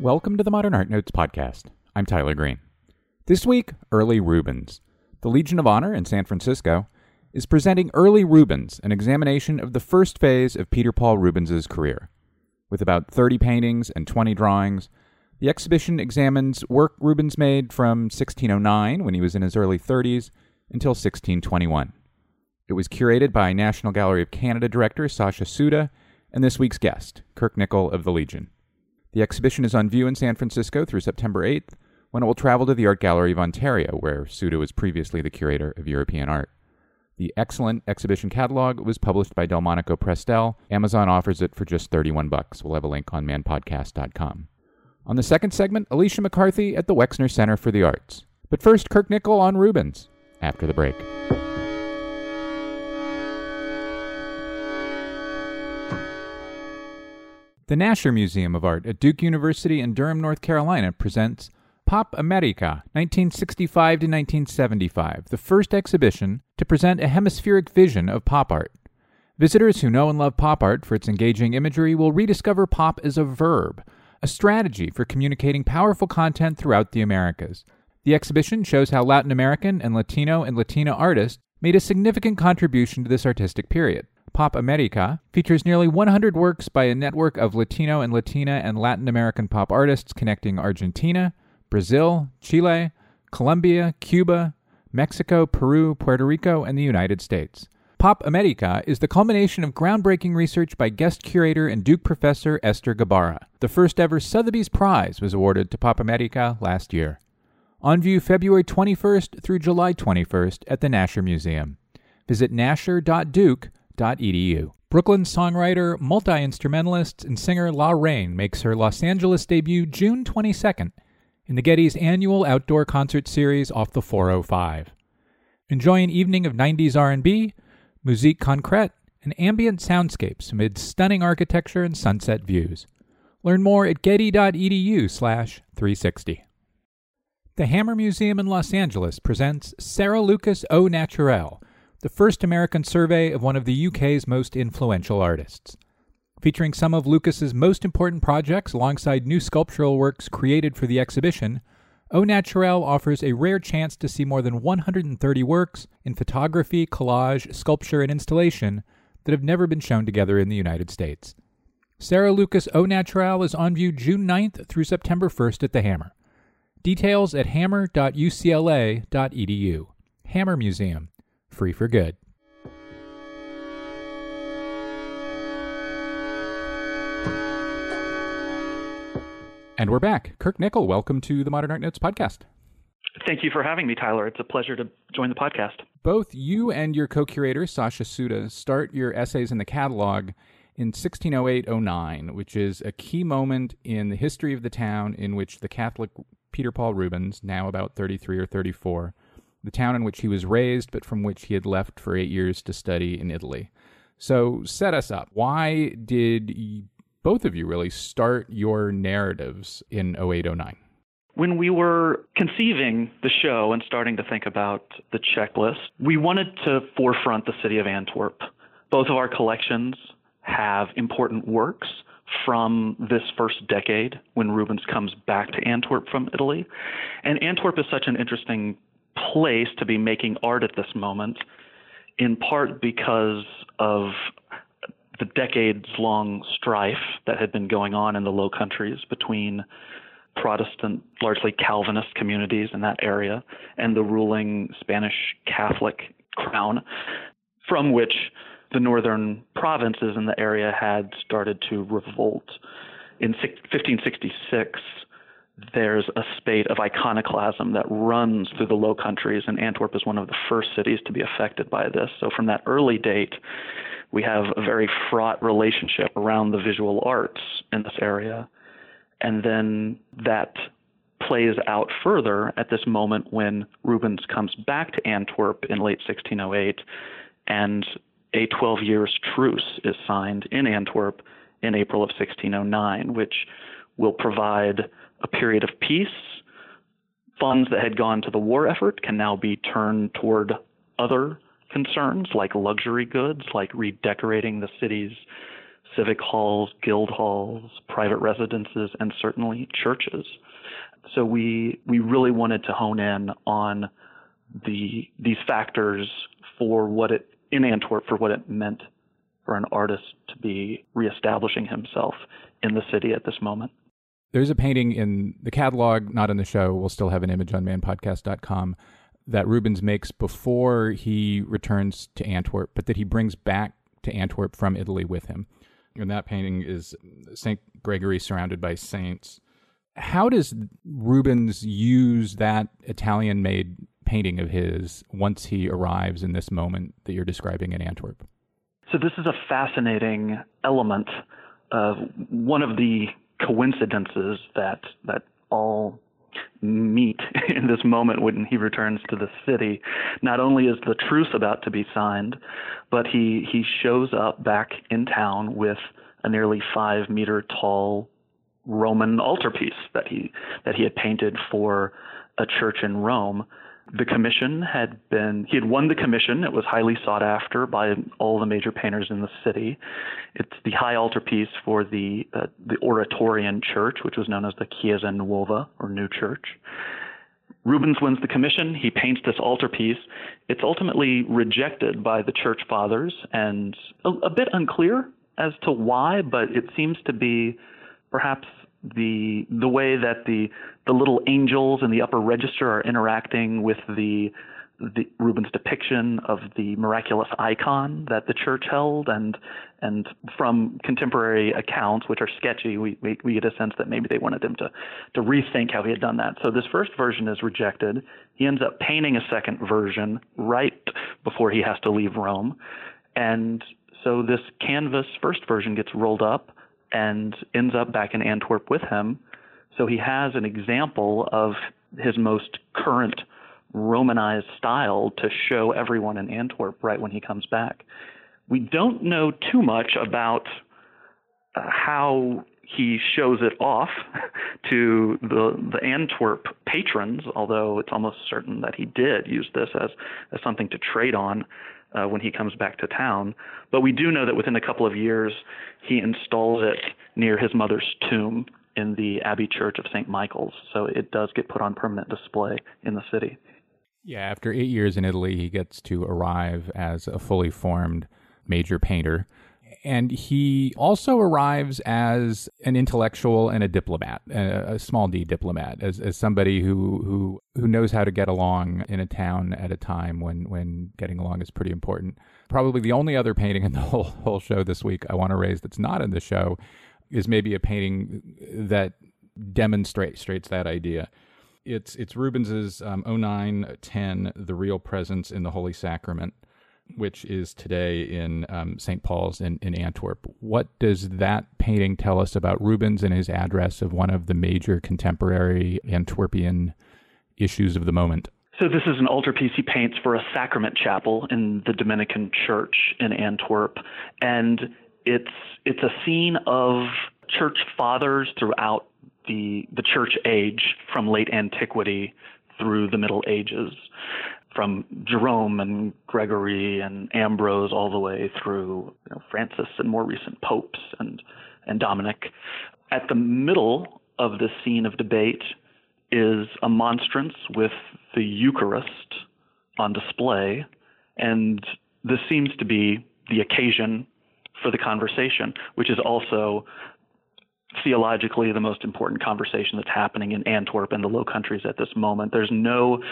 Welcome to the Modern Art Notes podcast. I'm Tyler Green. This week, Early Rubens. The Legion of Honor in San Francisco is presenting Early Rubens, an examination of the first phase of Peter Paul Rubens's career. With about 30 paintings and 20 drawings, the exhibition examines work Rubens made from 1609, when he was in his early 30s, until 1621. It was curated by National Gallery of Canada director Sasha Suda and this week's guest, Kirk Nickel of the Legion. The exhibition is on view in San Francisco through September 8th, when it will travel to the Art Gallery of Ontario, where Suda was previously the curator of European art. The excellent exhibition catalog was published by Delmonico Prestel. Amazon offers it for just 31 bucks. We'll have a link on manpodcast.com. On the second segment, Alicia McCarthy at the Wexner Center for the Arts. But first, Kirk Nickel on Rubens, after the break. The Nasher Museum of Art at Duke University in Durham, North Carolina presents Pop America, 1965 to 1975, the first exhibition to present a hemispheric vision of pop art. Visitors who know and love pop art for its engaging imagery will rediscover pop as a verb, a strategy for communicating powerful content throughout the Americas. The exhibition shows how Latin American and Latino and Latina artists made a significant contribution to this artistic period. Pop America features nearly 100 works by a network of Latino and Latina and Latin American pop artists connecting Argentina, Brazil, Chile, Colombia, Cuba, Mexico, Peru, Puerto Rico, and the United States. Pop America is the culmination of groundbreaking research by guest curator and Duke professor Esther Gabara. The first ever Sotheby's Prize was awarded to Pop America last year. On view February 21st through July 21st at the Nasher Museum. Visit nasher.duke.com edu. Brooklyn songwriter, multi instrumentalist, and singer La Reine makes her Los Angeles debut June 22nd in the Getty's annual outdoor concert series off the 405. Enjoy an evening of 90s R&B, musique concrète, and ambient soundscapes amid stunning architecture and sunset views. Learn more at getty.edu/360. The Hammer Museum in Los Angeles presents Sarah Lucas Au Naturel the first American survey of one of the UK's most influential artists. Featuring some of Lucas's most important projects alongside new sculptural works created for the exhibition, Au Naturel offers a rare chance to see more than 130 works in photography, collage, sculpture, and installation that have never been shown together in the United States. Sarah Lucas Au Naturel is on view June 9th through September 1st at the Hammer. Details at hammer.ucla.edu. Hammer Museum, free for good. And we're back. Kirk Nickel, welcome to the Modern Art Notes podcast. Thank you for having me, Tyler. It's a pleasure to join the podcast. Both you and your co curator, Sasha Suda, start your essays in the catalog in 1608 09, which is a key moment in the history of the town in which the Catholic Peter Paul Rubens, now about 33 or 34, the town in which he was raised, but from which he had left for eight years to study in Italy. So, set us up. Why did both of you really start your narratives in 0809? When we were conceiving the show and starting to think about the checklist, we wanted to forefront the city of Antwerp. Both of our collections have important works from this first decade when Rubens comes back to Antwerp from Italy. And Antwerp is such an interesting place to be making art at this moment, in part because of the decades long strife that had been going on in the Low Countries between Protestant, largely Calvinist communities in that area and the ruling Spanish Catholic crown, from which the northern provinces in the area had started to revolt. In 1566, there's a spate of iconoclasm that runs through the Low Countries, and Antwerp is one of the first cities to be affected by this. So, from that early date, we have a very fraught relationship around the visual arts in this area. And then that plays out further at this moment when Rubens comes back to Antwerp in late 1608, and a 12 years truce is signed in Antwerp in April of 1609, which will provide a period of peace. Funds that had gone to the war effort can now be turned toward other concerns like luxury goods, like redecorating the city's civic halls, guild halls, private residences, and certainly churches. So we we really wanted to hone in on the these factors for what it in Antwerp for what it meant for an artist to be reestablishing himself in the city at this moment. There's a painting in the catalog, not in the show. We'll still have an image on manpodcast.com that Rubens makes before he returns to Antwerp, but that he brings back to Antwerp from Italy with him. And that painting is St. Gregory surrounded by saints. How does Rubens use that Italian made painting of his once he arrives in this moment that you're describing in Antwerp? So, this is a fascinating element of one of the coincidences that, that all meet in this moment when he returns to the city. Not only is the truce about to be signed, but he, he shows up back in town with a nearly five meter tall Roman altarpiece that he that he had painted for a church in Rome the commission had been he had won the commission. It was highly sought after by all the major painters in the city. It's the high altarpiece for the uh, the oratorian church which was known as the chiesa nuova or new church. Rubens wins the commission. He paints this altarpiece it's ultimately rejected by the church fathers and a, a bit unclear as to why but it seems to be perhaps the the way that the the little angels in the upper register are interacting with the the Rubens depiction of the miraculous icon that the church held, and and from contemporary accounts, which are sketchy, we, we, we get a sense that maybe they wanted him to to rethink how he had done that. So this first version is rejected. He ends up painting a second version right before he has to leave Rome, and so this canvas first version gets rolled up and ends up back in Antwerp with him. So he has an example of his most current Romanized style to show everyone in Antwerp right when he comes back. We don't know too much about uh, how he shows it off to the the Antwerp patrons, although it's almost certain that he did use this as as something to trade on uh, when he comes back to town. But we do know that within a couple of years, he installs it near his mother's tomb in the Abbey Church of St. Michael's. So it does get put on permanent display in the city. Yeah, after eight years in Italy, he gets to arrive as a fully formed major painter and he also arrives as an intellectual and a diplomat, a, a, small d diplomat, as, as somebody who, who who knows how to get along in a town at a time when when getting along is pretty important. Probably the only other painting in the whole whole show this week I want to raise that's not in the show is maybe a painting that demonstrates that idea. It's it's Rubens's um, 0910, The Real Presence in the Holy Sacrament which is today in um, St. Paul's in, in Antwerp. What does that painting tell us about Rubens and his address of one of the major contemporary Antwerpian issues of the moment? So this is an altarpiece he paints for a sacrament chapel in the Dominican Church in Antwerp, and it's it's a scene of church fathers throughout the the church age from late antiquity through the Middle Ages from Jerome and Gregory and Ambrose all the way through you know, Francis and more recent popes and and Dominic. At the middle of the scene of debate is a monstrance with the Eucharist on display, and this seems to be the occasion for the conversation, which is also theologically the most important conversation that's happening in Antwerp and the Low Countries at this moment. There's no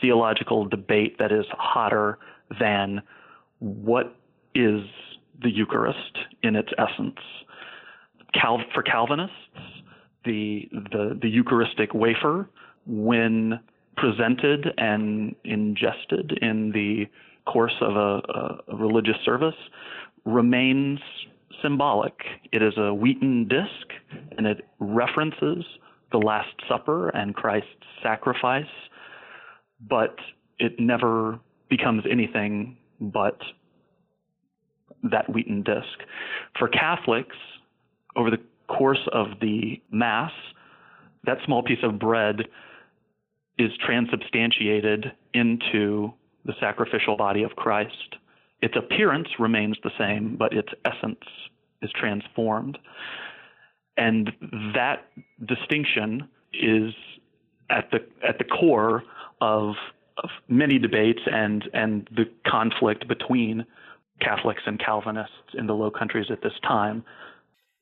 theological debate that is hotter than what is the Eucharist in its essence. Cal- for Calvinists, the, the, the Eucharistic wafer, when presented and ingested in the course of a, a, a religious service, remains symbolic. It is a wheaten disc, and it references the Last Supper and Christ's sacrifice, but it never becomes anything but that wheaten disc. For Catholics, over the course of the Mass, that small piece of bread is transubstantiated into the sacrificial body of Christ. Its appearance remains the same, but its essence is transformed. And that distinction is at the at the core of, of many debates and and the conflict between Catholics and Calvinists in the Low Countries at this time.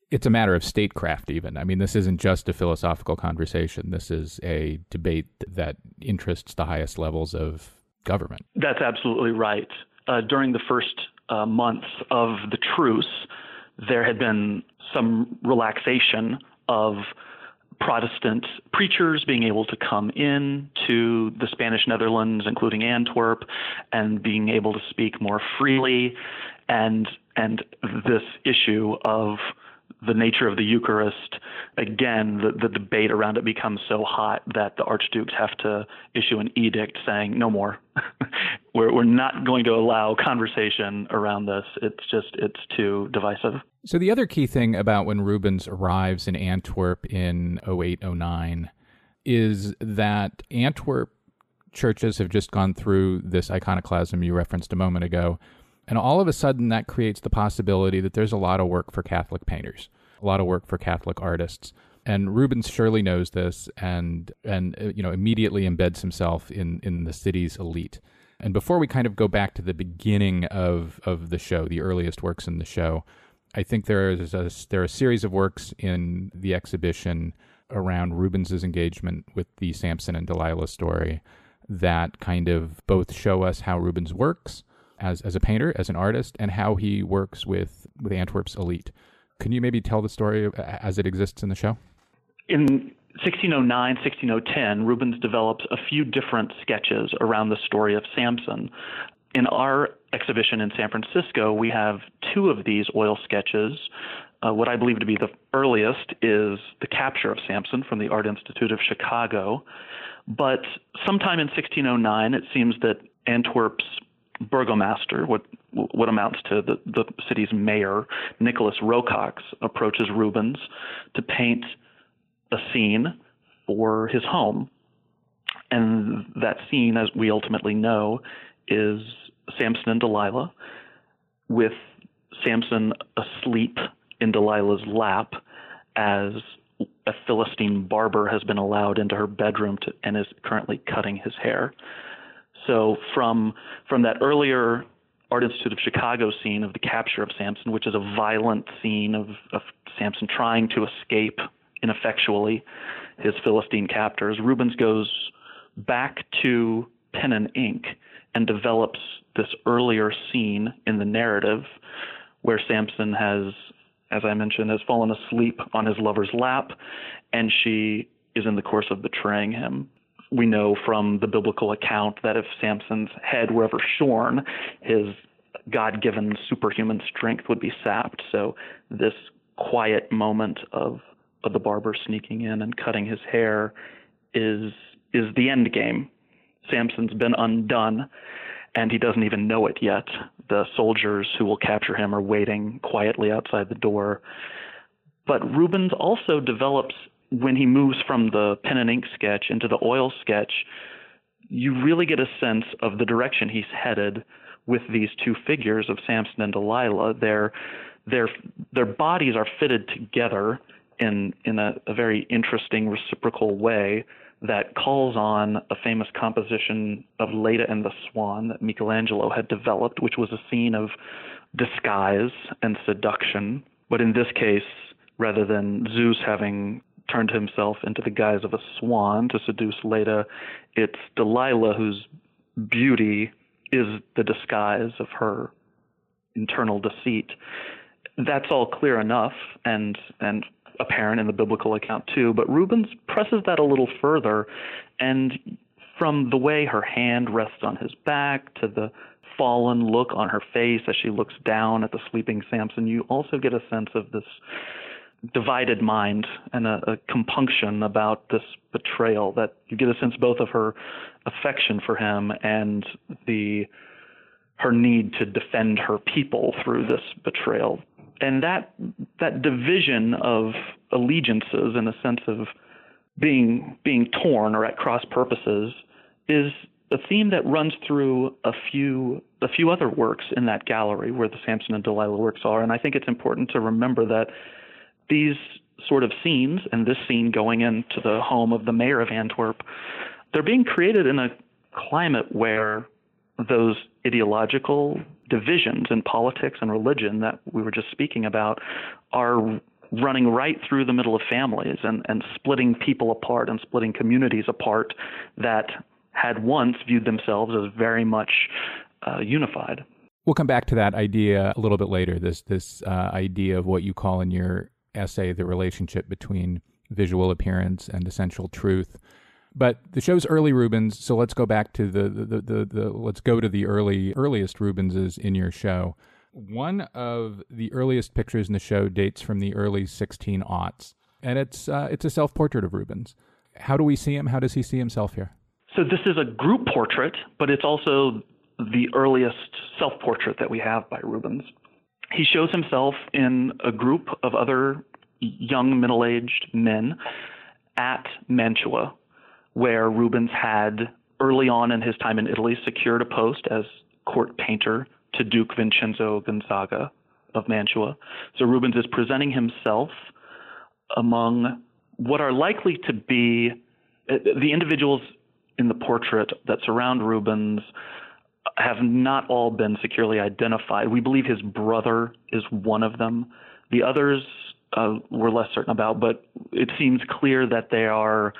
It's a matter of statecraft, even. I mean, this isn't just a philosophical conversation. This is a debate that interests the highest levels of government. That's absolutely right. Uh, during the first uh, months of the truce, there had been some relaxation of Protestant preachers being able to come in to the Spanish Netherlands, including Antwerp, and being able to speak more freely, and and this issue of the nature of the Eucharist, again, the, the debate around it becomes so hot that the archdukes have to issue an edict saying, no more. we're, we're not going to allow conversation around this. It's just, it's too divisive. So, the other key thing about when Rubens arrives in Antwerp in 08, 09 is that Antwerp churches have just gone through this iconoclasm you referenced a moment ago. And all of a sudden, that creates the possibility that there's a lot of work for Catholic painters, a lot of work for Catholic artists. And Rubens surely knows this, and and uh, you know immediately embeds himself in in the city's elite. And before we kind of go back to the beginning of of the show, the earliest works in the show, I think there is a, there are a series of works in the exhibition around Rubens's engagement with the Samson and Delilah story that kind of both show us how Rubens works as as a painter, as an artist, and how he works with with Antwerp's elite. Can you maybe tell the story as it exists in the show? In 1609, 1610, Rubens develops a few different sketches around the story of Samson. In our exhibition in San Francisco, we have two of these oil sketches. Uh, what I believe to be the earliest is The Capture of Samson from the Art Institute of Chicago. But sometime in 1609, it seems that Antwerp's burgomaster, what what amounts to the, the city's mayor, Nicholas Rockox, approaches Rubens to paint a scene for his home. And that scene, as we ultimately know, is Samson and Delilah, with Samson asleep in Delilah's lap as a Philistine barber has been allowed into her bedroom to, and is currently cutting his hair. So from from that earlier Art Institute of Chicago scene of the capture of Samson, which is a violent scene of, of Samson trying to escape ineffectually his Philistine captors, Rubens goes back to pen and ink and develops this earlier scene in the narrative where Samson has, as I mentioned, has fallen asleep on his lover's lap and she is in the course of betraying him we know from the biblical account that if Samson's head were ever shorn, his God given superhuman strength would be sapped. So this quiet moment of, of the barber sneaking in and cutting his hair is is the end game. Samson's been undone and he doesn't even know it yet. The soldiers who will capture him are waiting quietly outside the door. But Rubens also develops when he moves from the pen and ink sketch into the oil sketch, you really get a sense of the direction he's headed with these two figures of Samson and Delilah. Their their their bodies are fitted together in in a, a very interesting reciprocal way that calls on a famous composition of Leda and the Swan that Michelangelo had developed, which was a scene of disguise and seduction. But in this case, rather than Zeus having turned himself into the guise of a swan to seduce Leda. It's Delilah whose beauty is the disguise of her internal deceit. That's all clear enough and and apparent in the biblical account too, but Rubens presses that a little further and from the way her hand rests on his back to the fallen look on her face as she looks down at the sleeping Samson, you also get a sense of this divided mind and a, a, compunction about this betrayal that you get a sense both of her affection for him and the her need to defend her people through this betrayal. And that that division of allegiances in a sense of being being torn or at cross purposes is a theme that runs through a few a few other works in that gallery where the Samson and Delilah works are, and I think it's important to remember that these sort of scenes and this scene going into the home of the mayor of Antwerp, they're being created in a climate where those ideological divisions in politics and religion that we were just speaking about are running right through the middle of families and, and splitting people apart and splitting communities apart that had once viewed themselves as very much uh, unified. We'll come back to that idea a little bit later. This this uh, idea of what you call in your essay the relationship between visual appearance and essential truth. But the show's early Rubens, so let's go back to the the, the, the, the let's go to the early earliest Rubenses in your show. One of the earliest pictures in the show dates from the early 16 aughts, and it's uh, it's a self portrait of Rubens. How do we see him? How does he see himself here? So this is a group portrait, but it's also the earliest self portrait that we have by Rubens. He shows himself in a group of other young middle aged men at Mantua, where Rubens had early on in his time in Italy secured a post as court painter to Duke Vincenzo Gonzaga of Mantua. So Rubens is presenting himself among what are likely to be uh, the individuals in the portrait that surround Rubens have not all been securely identified. We believe his brother is one of them. The others uh, we're less certain about, but it seems clear that they are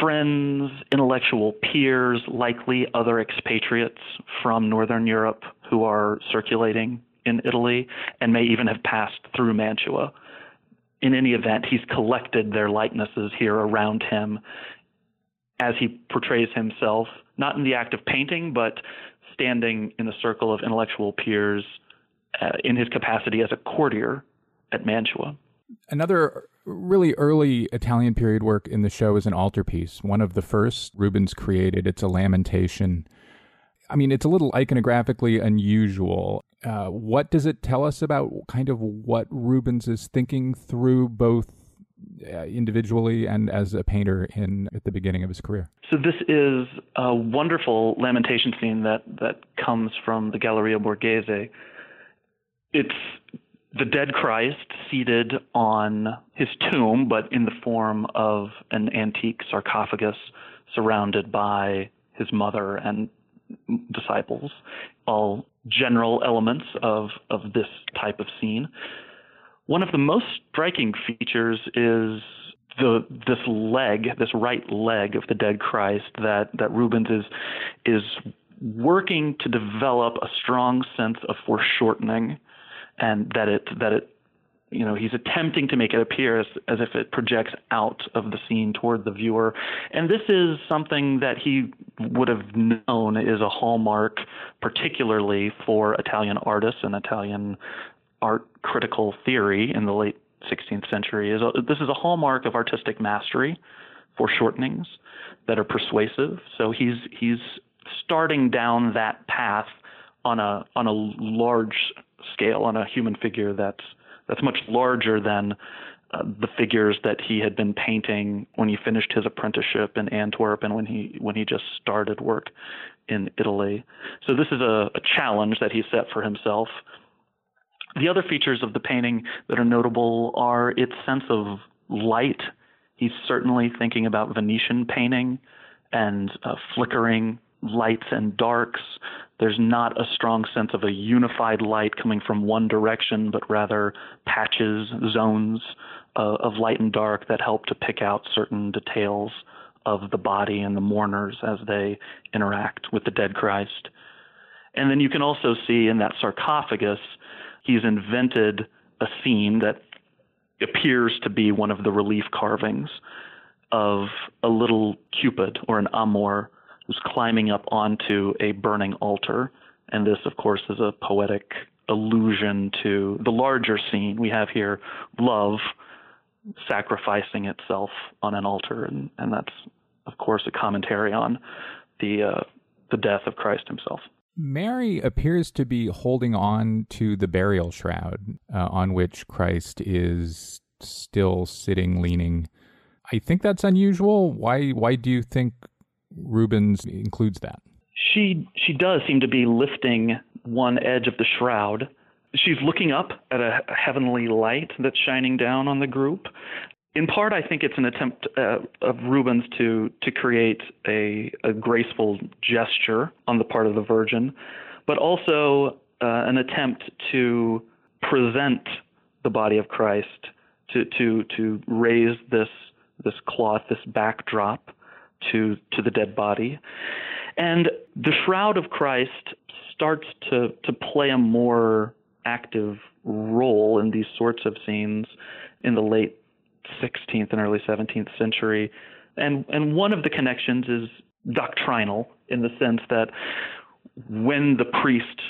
friends, intellectual peers, likely other expatriates from Northern Europe who are circulating in Italy and may even have passed through Mantua. In any event, he's collected their likenesses here around him as he portrays himself, not in the act of painting, but standing in the circle of intellectual peers uh, in his capacity as a courtier at Mantua. Another really early Italian period work in the show is an altarpiece, one of the first Rubens created. It's a lamentation. I mean, it's a little iconographically unusual. Uh, what does it tell us about kind of what Rubens is thinking through both Uh, individually and as a painter in at the beginning of his career. So this is a wonderful lamentation scene that that comes from the Galleria Borghese. It's the dead Christ seated on his tomb, but in the form of an antique sarcophagus surrounded by his mother and disciples, all general elements of, of this type of scene. One of the most striking features is the this leg, this right leg of the dead Christ that that Rubens is is working to develop a strong sense of foreshortening, and that it that it you know he's attempting to make it appear as, as if it projects out of the scene toward the viewer. And this is something that he would have known is a hallmark particularly for italian artists and italian art critical theory in the late 16th century is a, this is a hallmark of artistic mastery foreshortenings that are persuasive. So he's he's starting down that path on a on a large scale on a human figure that's that's much larger than uh, the figures that he had been painting when he finished his apprenticeship in Antwerp and when he when he just started work in Italy. So this is a, a challenge that he set for himself the other features of the painting that are notable are its sense of light. He's certainly thinking about Venetian painting and uh, flickering lights and darks. There's not a strong sense of a unified light coming from one direction, but rather patches, zones uh, of light and dark that help to pick out certain details of the body and the mourners as they interact with the dead Christ. And then you can also see in that sarcophagus he's invented a scene that appears to be one of the relief carvings of a little Cupid or an Amor who's climbing up onto a burning altar. And this, of course, is a poetic allusion to the larger scene. We have here love sacrificing itself on an altar, and, and that's, of course, a commentary on the uh, the death of Christ himself. Mary appears to be holding on to the burial shroud uh, on which Christ is still sitting, leaning. I think that's unusual. Why? Why do you think Rubens includes that. She she does seem to be lifting one edge of the shroud. She's looking up at a heavenly light that's shining down on the group. In part, I think it's an attempt uh, of Rubens to to create a, a graceful gesture on the part of the Virgin, but also uh, an attempt to present the body of Christ, to to to raise this this cloth, this backdrop to to the dead body. And the shroud of Christ starts to to play a more active role in these sorts of scenes in the late 16th and early 17th century. And and one of the connections is doctrinal in the sense that when the priest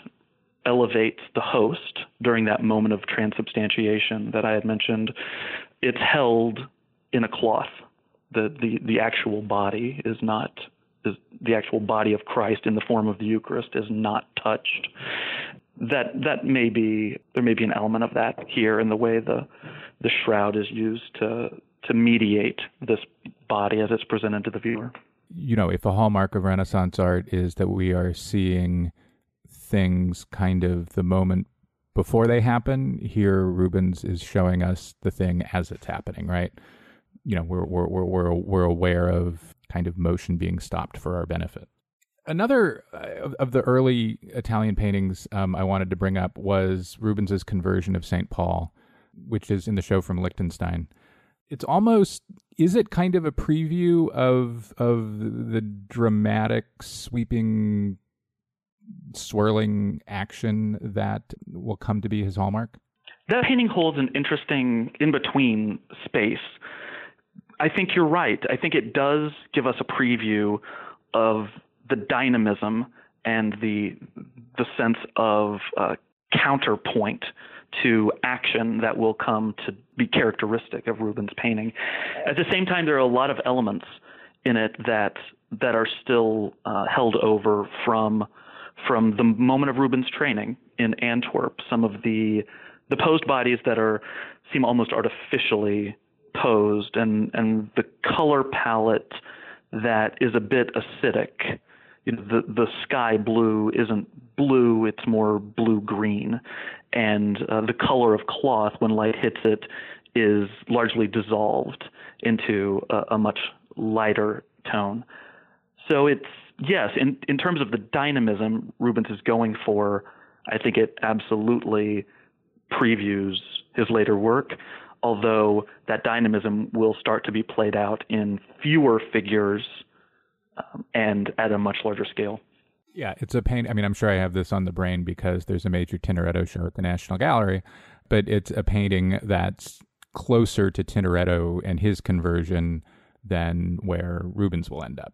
elevates the host during that moment of transubstantiation that I had mentioned, it's held in a cloth. The, the, the actual body is not is the actual body of Christ in the form of the Eucharist is not touched. That that may be there may be an element of that here in the way the the shroud is used to to mediate this body as it's presented to the viewer. You know, if a hallmark of Renaissance art is that we are seeing things kind of the moment before they happen, here Rubens is showing us the thing as it's happening, right? You know, we're we're we're we're, we're aware of kind of motion being stopped for our benefit. Another uh, of the early Italian paintings um, I wanted to bring up was Rubens's conversion of St. Paul, which is in the show from Liechtenstein. It's almost is it kind of a preview of of the dramatic sweeping swirling action that will come to be his hallmark? That painting holds an interesting in between space. I think you're right. I think it does give us a preview of the dynamism and the the sense of uh, counterpoint to action that will come to be characteristic of Rubens' painting. At the same time, there are a lot of elements in it that that are still uh, held over from from the moment of Rubens' training in Antwerp. Some of the the posed bodies that are seem almost artificially posed, and and the color palette that is a bit acidic. You know, the the sky blue isn't blue; it's more blue green, and uh, the color of cloth when light hits it is largely dissolved into a, a much lighter tone. So it's yes, in in terms of the dynamism Rubens is going for, I think it absolutely previews his later work. Although that dynamism will start to be played out in fewer figures um, and at a much larger scale. Yeah, it's a pain. I mean, I'm sure I have this on the brain because there's a major Tintoretto show at the National Gallery, but it's a painting that's closer to Tintoretto and his conversion than where Rubens will end up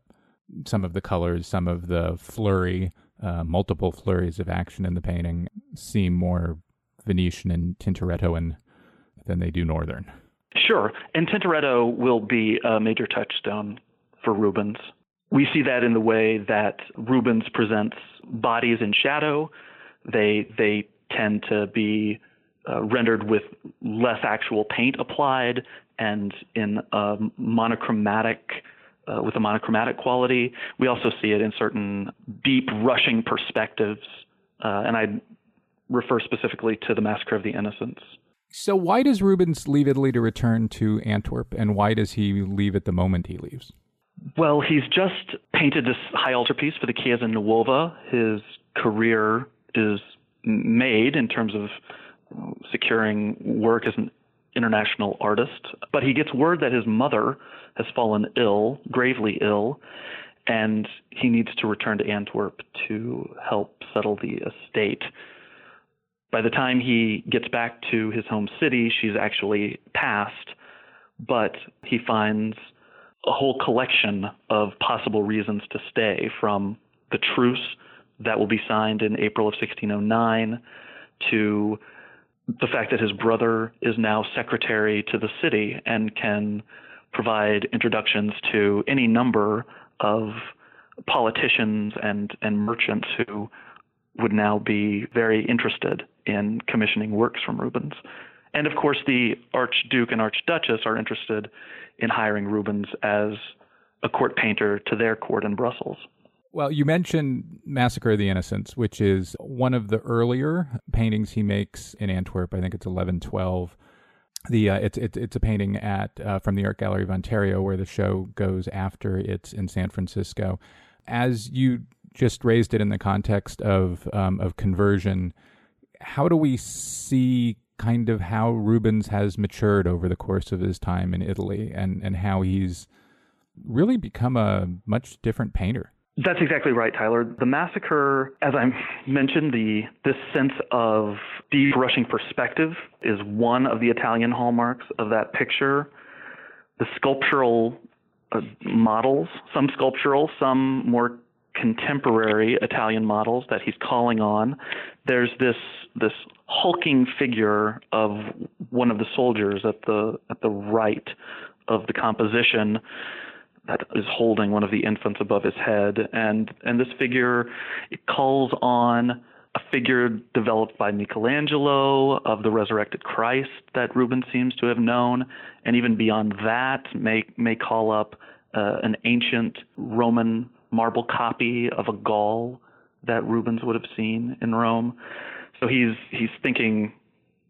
some of the colors, some of the flurry, uh, multiple flurries of action in the painting seem more Venetian and Tintorettoan than they do Northern. Sure, and Tintoretto will be a major touchstone for Rubens. We see that in the way that Rubens presents bodies in shadow. They they tend to be uh, rendered with less actual paint applied and in a monochromatic uh, with a monochromatic quality. We also see it in certain deep, rushing perspectives, uh, and I refer specifically to the Massacre of the Innocents. So, why does Rubens leave Italy to return to Antwerp, and why does he leave at the moment he leaves? Well, he's just painted this high altarpiece for the Chiesa Nuova. His career is made in terms of securing work as an international artist, but he gets word that his mother has fallen ill, gravely ill, and he needs to return to Antwerp to help settle the estate. By the time he gets back to his home city, she's actually passed, but he finds a whole collection of possible reasons to stay from the truce that will be signed in April of 1609 to the fact that his brother is now secretary to the city and can provide introductions to any number of politicians and, and merchants who would now be very interested in commissioning works from Rubens. And of course, the Archduke and Archduchess are interested in hiring Rubens as a court painter to their court in Brussels. Well, you mentioned Massacre of the Innocents, which is one of the earlier paintings he makes in Antwerp. I think it's 1112. The uh, it's, it's it's a painting at uh, from the Art Gallery of Ontario where the show goes after it's in San Francisco. As you just raised it in the context of um, of conversion, how do we see kind of how Rubens has matured over the course of his time in Italy and and how he's really become a much different painter? That's exactly right, Tyler. The massacre, as I mentioned, the this sense of deep rushing perspective is one of the Italian hallmarks of that picture. The sculptural uh, models, some sculptural, some more contemporary Italian models that he's calling on. There's this this hulking figure of one of the soldiers at the at the right of the composition that is holding one of the infants above his head, and and this figure it calls on a figure developed by Michelangelo of the resurrected Christ that Rubens seems to have known, and even beyond that may may call up uh, an ancient Roman marble copy of a Gaul that Rubens would have seen in Rome. So he's he's thinking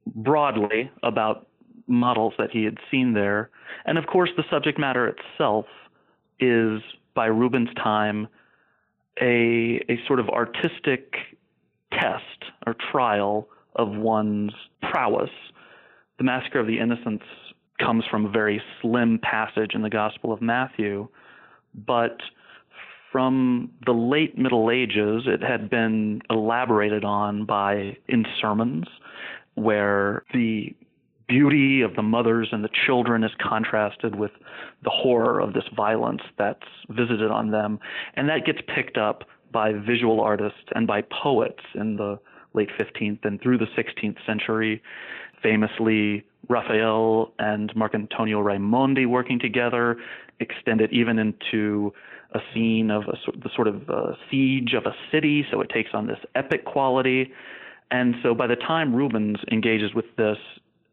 broadly about models that he had seen there, and of course the subject matter itself is by Rubens' time a a sort of artistic test or trial of one's prowess. The Massacre of the Innocents comes from a very slim passage in the Gospel of Matthew, but from the late Middle Ages, it had been elaborated on by in sermons where the beauty of the mothers and the children is contrasted with the horror of this violence that's visited on them. And that gets picked up by visual artists and by poets in the late 15th and through the 16th century. Famously, Raphael and Marcantonio Raimondi working together extended even into a scene of a, the sort of uh, siege of a city, so it takes on this epic quality. And so by the time Rubens engages with this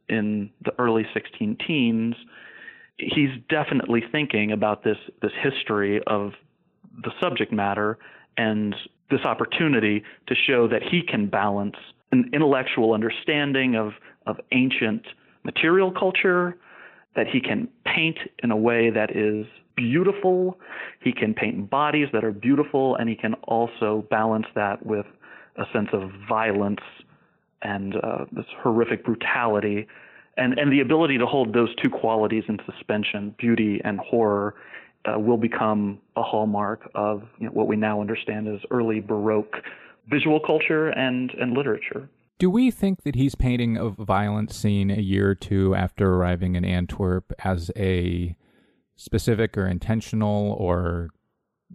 in the early 16 teens, he's definitely thinking about this this history of the subject matter and this opportunity to show that he can balance an intellectual understanding of of ancient material culture, that he can paint in a way that is beautiful, he can paint bodies that are beautiful, and he can also balance that with a sense of violence and uh, this horrific brutality, and and the ability to hold those two qualities in suspension, beauty and horror, uh, will become a hallmark of you know, what we now understand as early Baroque visual culture and and literature. Do we think that he's painting a violent scene a year or two after arriving in Antwerp as a specific or intentional or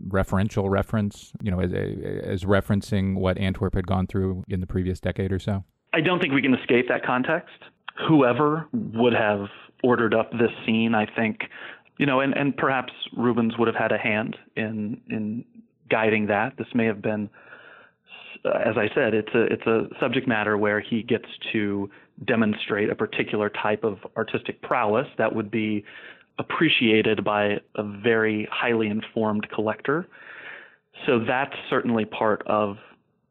referential reference, you know, as, as referencing what Antwerp had gone through in the previous decade or so? I don't think we can escape that context. Whoever would have ordered up this scene, I think, you know, and, and perhaps Rubens would have had a hand in in guiding that. This may have been, as I said, it's a it's a subject matter where he gets to demonstrate a particular type of artistic prowess that would be appreciated by a very highly informed collector. So that's certainly part of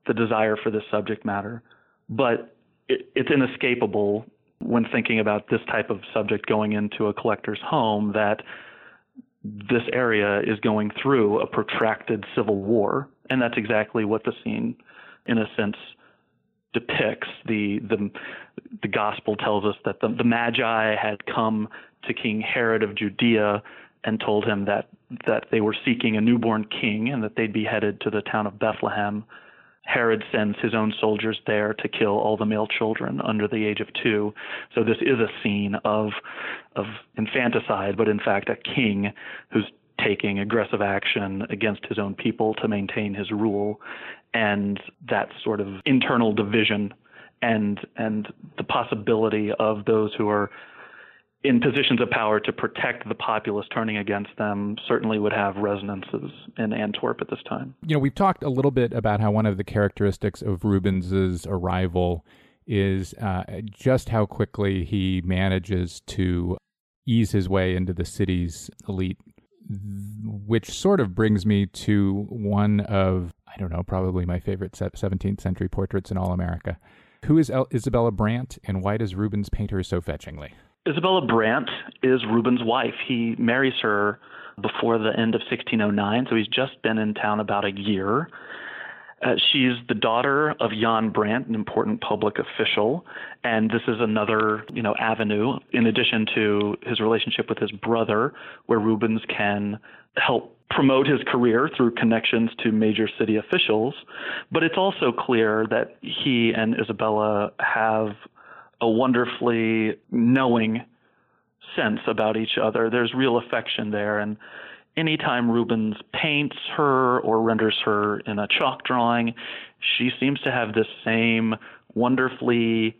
the desire for this subject matter. But it, it's inescapable when thinking about this type of subject going into a collector's home that this area is going through a protracted civil war, and that's exactly what the scene, in a sense, depicts. The the the gospel tells us that the, the Magi had come to King Herod of Judea and told him that that they were seeking a newborn king and that they'd be headed to the town of Bethlehem Herod sends his own soldiers there to kill all the male children under the age of two. So this is a scene of of infanticide, but in fact a king who's taking aggressive action against his own people to maintain his rule, and that sort of internal division and and the possibility of those who are in positions of power to protect the populace turning against them certainly would have resonances in Antwerp at this time. You know, we've talked a little bit about how one of the characteristics of Rubens's arrival is uh, just how quickly he manages to ease his way into the city's elite. which sort of brings me to one of, I don't know, probably my favorite 17th century portraits in all America. Who is El- Isabella Brant, and why does Rubens paint her so fetchingly? Isabella Brant is Rubens' wife. He marries her before the end of 1609, so he's just been in town about a year. Uh, she's the daughter of Jan Brant, an important public official, and this is another, you know, avenue in addition to his relationship with his brother, where Rubens can help promote his career through connections to major city officials. But it's also clear that he and Isabella have a wonderfully knowing sense about each other. There's real affection there, and anytime Rubens paints her or renders her in a chalk drawing, she seems to have this same wonderfully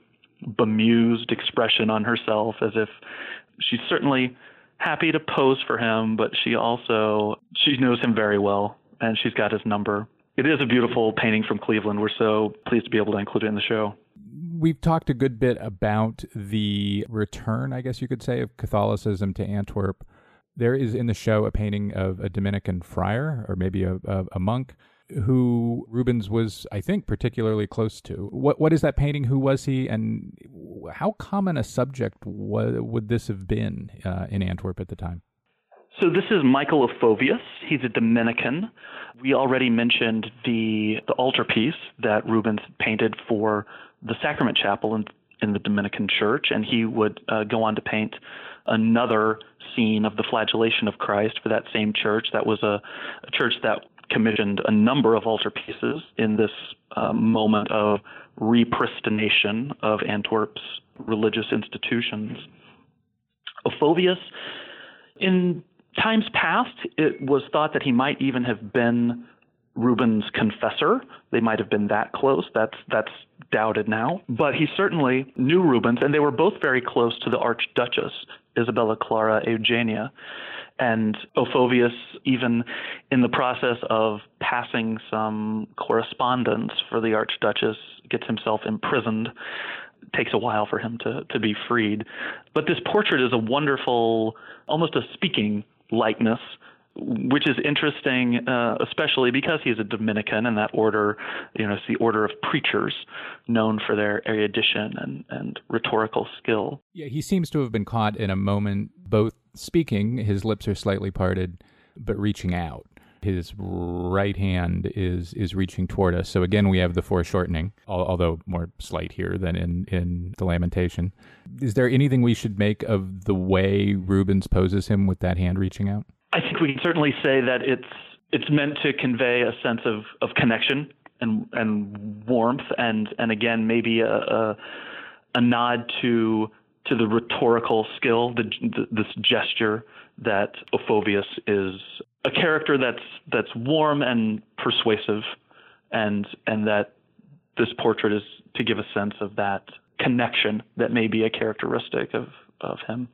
bemused expression on herself as if she's certainly happy to pose for him, but she also she knows him very well and she's got his number. It is a beautiful painting from Cleveland. We're so pleased to be able to include it in the show. We've talked a good bit about the return, I guess you could say, of Catholicism to Antwerp there is in the show a painting of a Dominican friar or maybe a, a, a monk who Rubens was, I think, particularly close to. What what is that painting? Who was he, and how common a subject would this have been uh, in Antwerp at the time? So this is Michael of Ophovius. He's a Dominican. We already mentioned the the altarpiece that Rubens painted for the Sacrament Chapel in in the Dominican Church, and he would uh, go on to paint another scene of the flagellation of Christ for that same church. That was a, a church that commissioned a number of altarpieces in this uh, moment of repristination of Antwerp's religious institutions. Ophovius, in times past, it was thought that he might even have been Rubens' confessor. They might have been that close. That's that's doubted now. But he certainly knew Rubens, and they were both very close to the Archduchess Isabella Clara Eugenia. And Ophovius, even in the process of passing some correspondence for the Archduchess, gets himself imprisoned. Takes a while for him to, to be freed. But this portrait is a wonderful, almost a speaking likeness which is interesting, uh, especially because he's a Dominican, and that order, you know, it's the order of preachers known for their erudition and, and rhetorical skill. Yeah, he seems to have been caught in a moment, both speaking, his lips are slightly parted, but reaching out. His right hand is is reaching toward us. So again, we have the foreshortening, although more slight here than in in the Lamentation. Is there anything we should make of the way Rubens poses him with that hand reaching out? I think we can certainly say that it's it's meant to convey a sense of, of connection and and warmth and and again maybe a, a, a nod to to the rhetorical skill, the, the, this gesture that Ophovius is a character that's that's warm and persuasive, and and that this portrait is to give a sense of that connection that may be a characteristic of of him.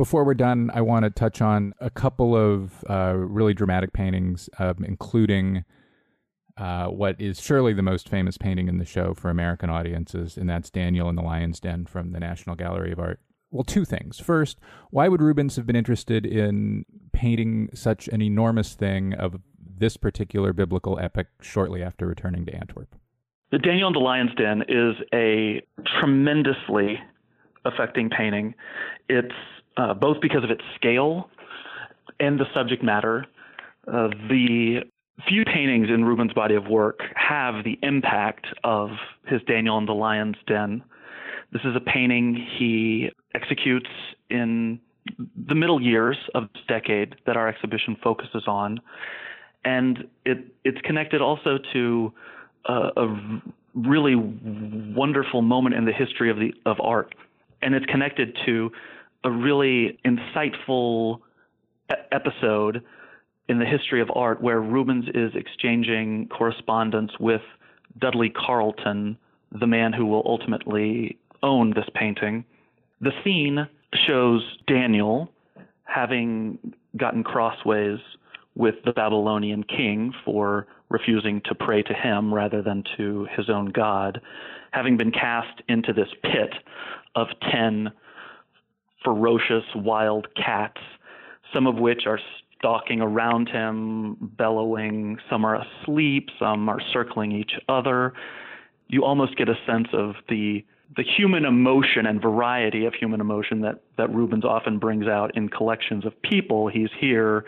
Before we're done, I want to touch on a couple of uh, really dramatic paintings, um, including uh, what is surely the most famous painting in the show for American audiences, and that's Daniel in the Lion's Den from the National Gallery of Art. Well, two things. First, why would Rubens have been interested in painting such an enormous thing of this particular biblical epic shortly after returning to Antwerp? The Daniel in the Lion's Den is a tremendously affecting painting. It's uh, both because of its scale and the subject matter. Uh, the few paintings in Rubens' body of work have the impact of his Daniel in the Lion's Den. This is a painting he executes in the middle years of this decade that our exhibition focuses on. And it, it's connected also to a, a really wonderful moment in the history of, the, of art. And it's connected to a really insightful episode in the history of art where Rubens is exchanging correspondence with Dudley Carleton, the man who will ultimately own this painting. The scene shows Daniel having gotten crossways with the Babylonian king for refusing to pray to him rather than to his own God, having been cast into this pit of 10 ferocious wild cats, some of which are stalking around him, bellowing. Some are asleep, some are circling each other. You almost get a sense of the the human emotion and variety of human emotion that, that Rubens often brings out in collections of people. He's here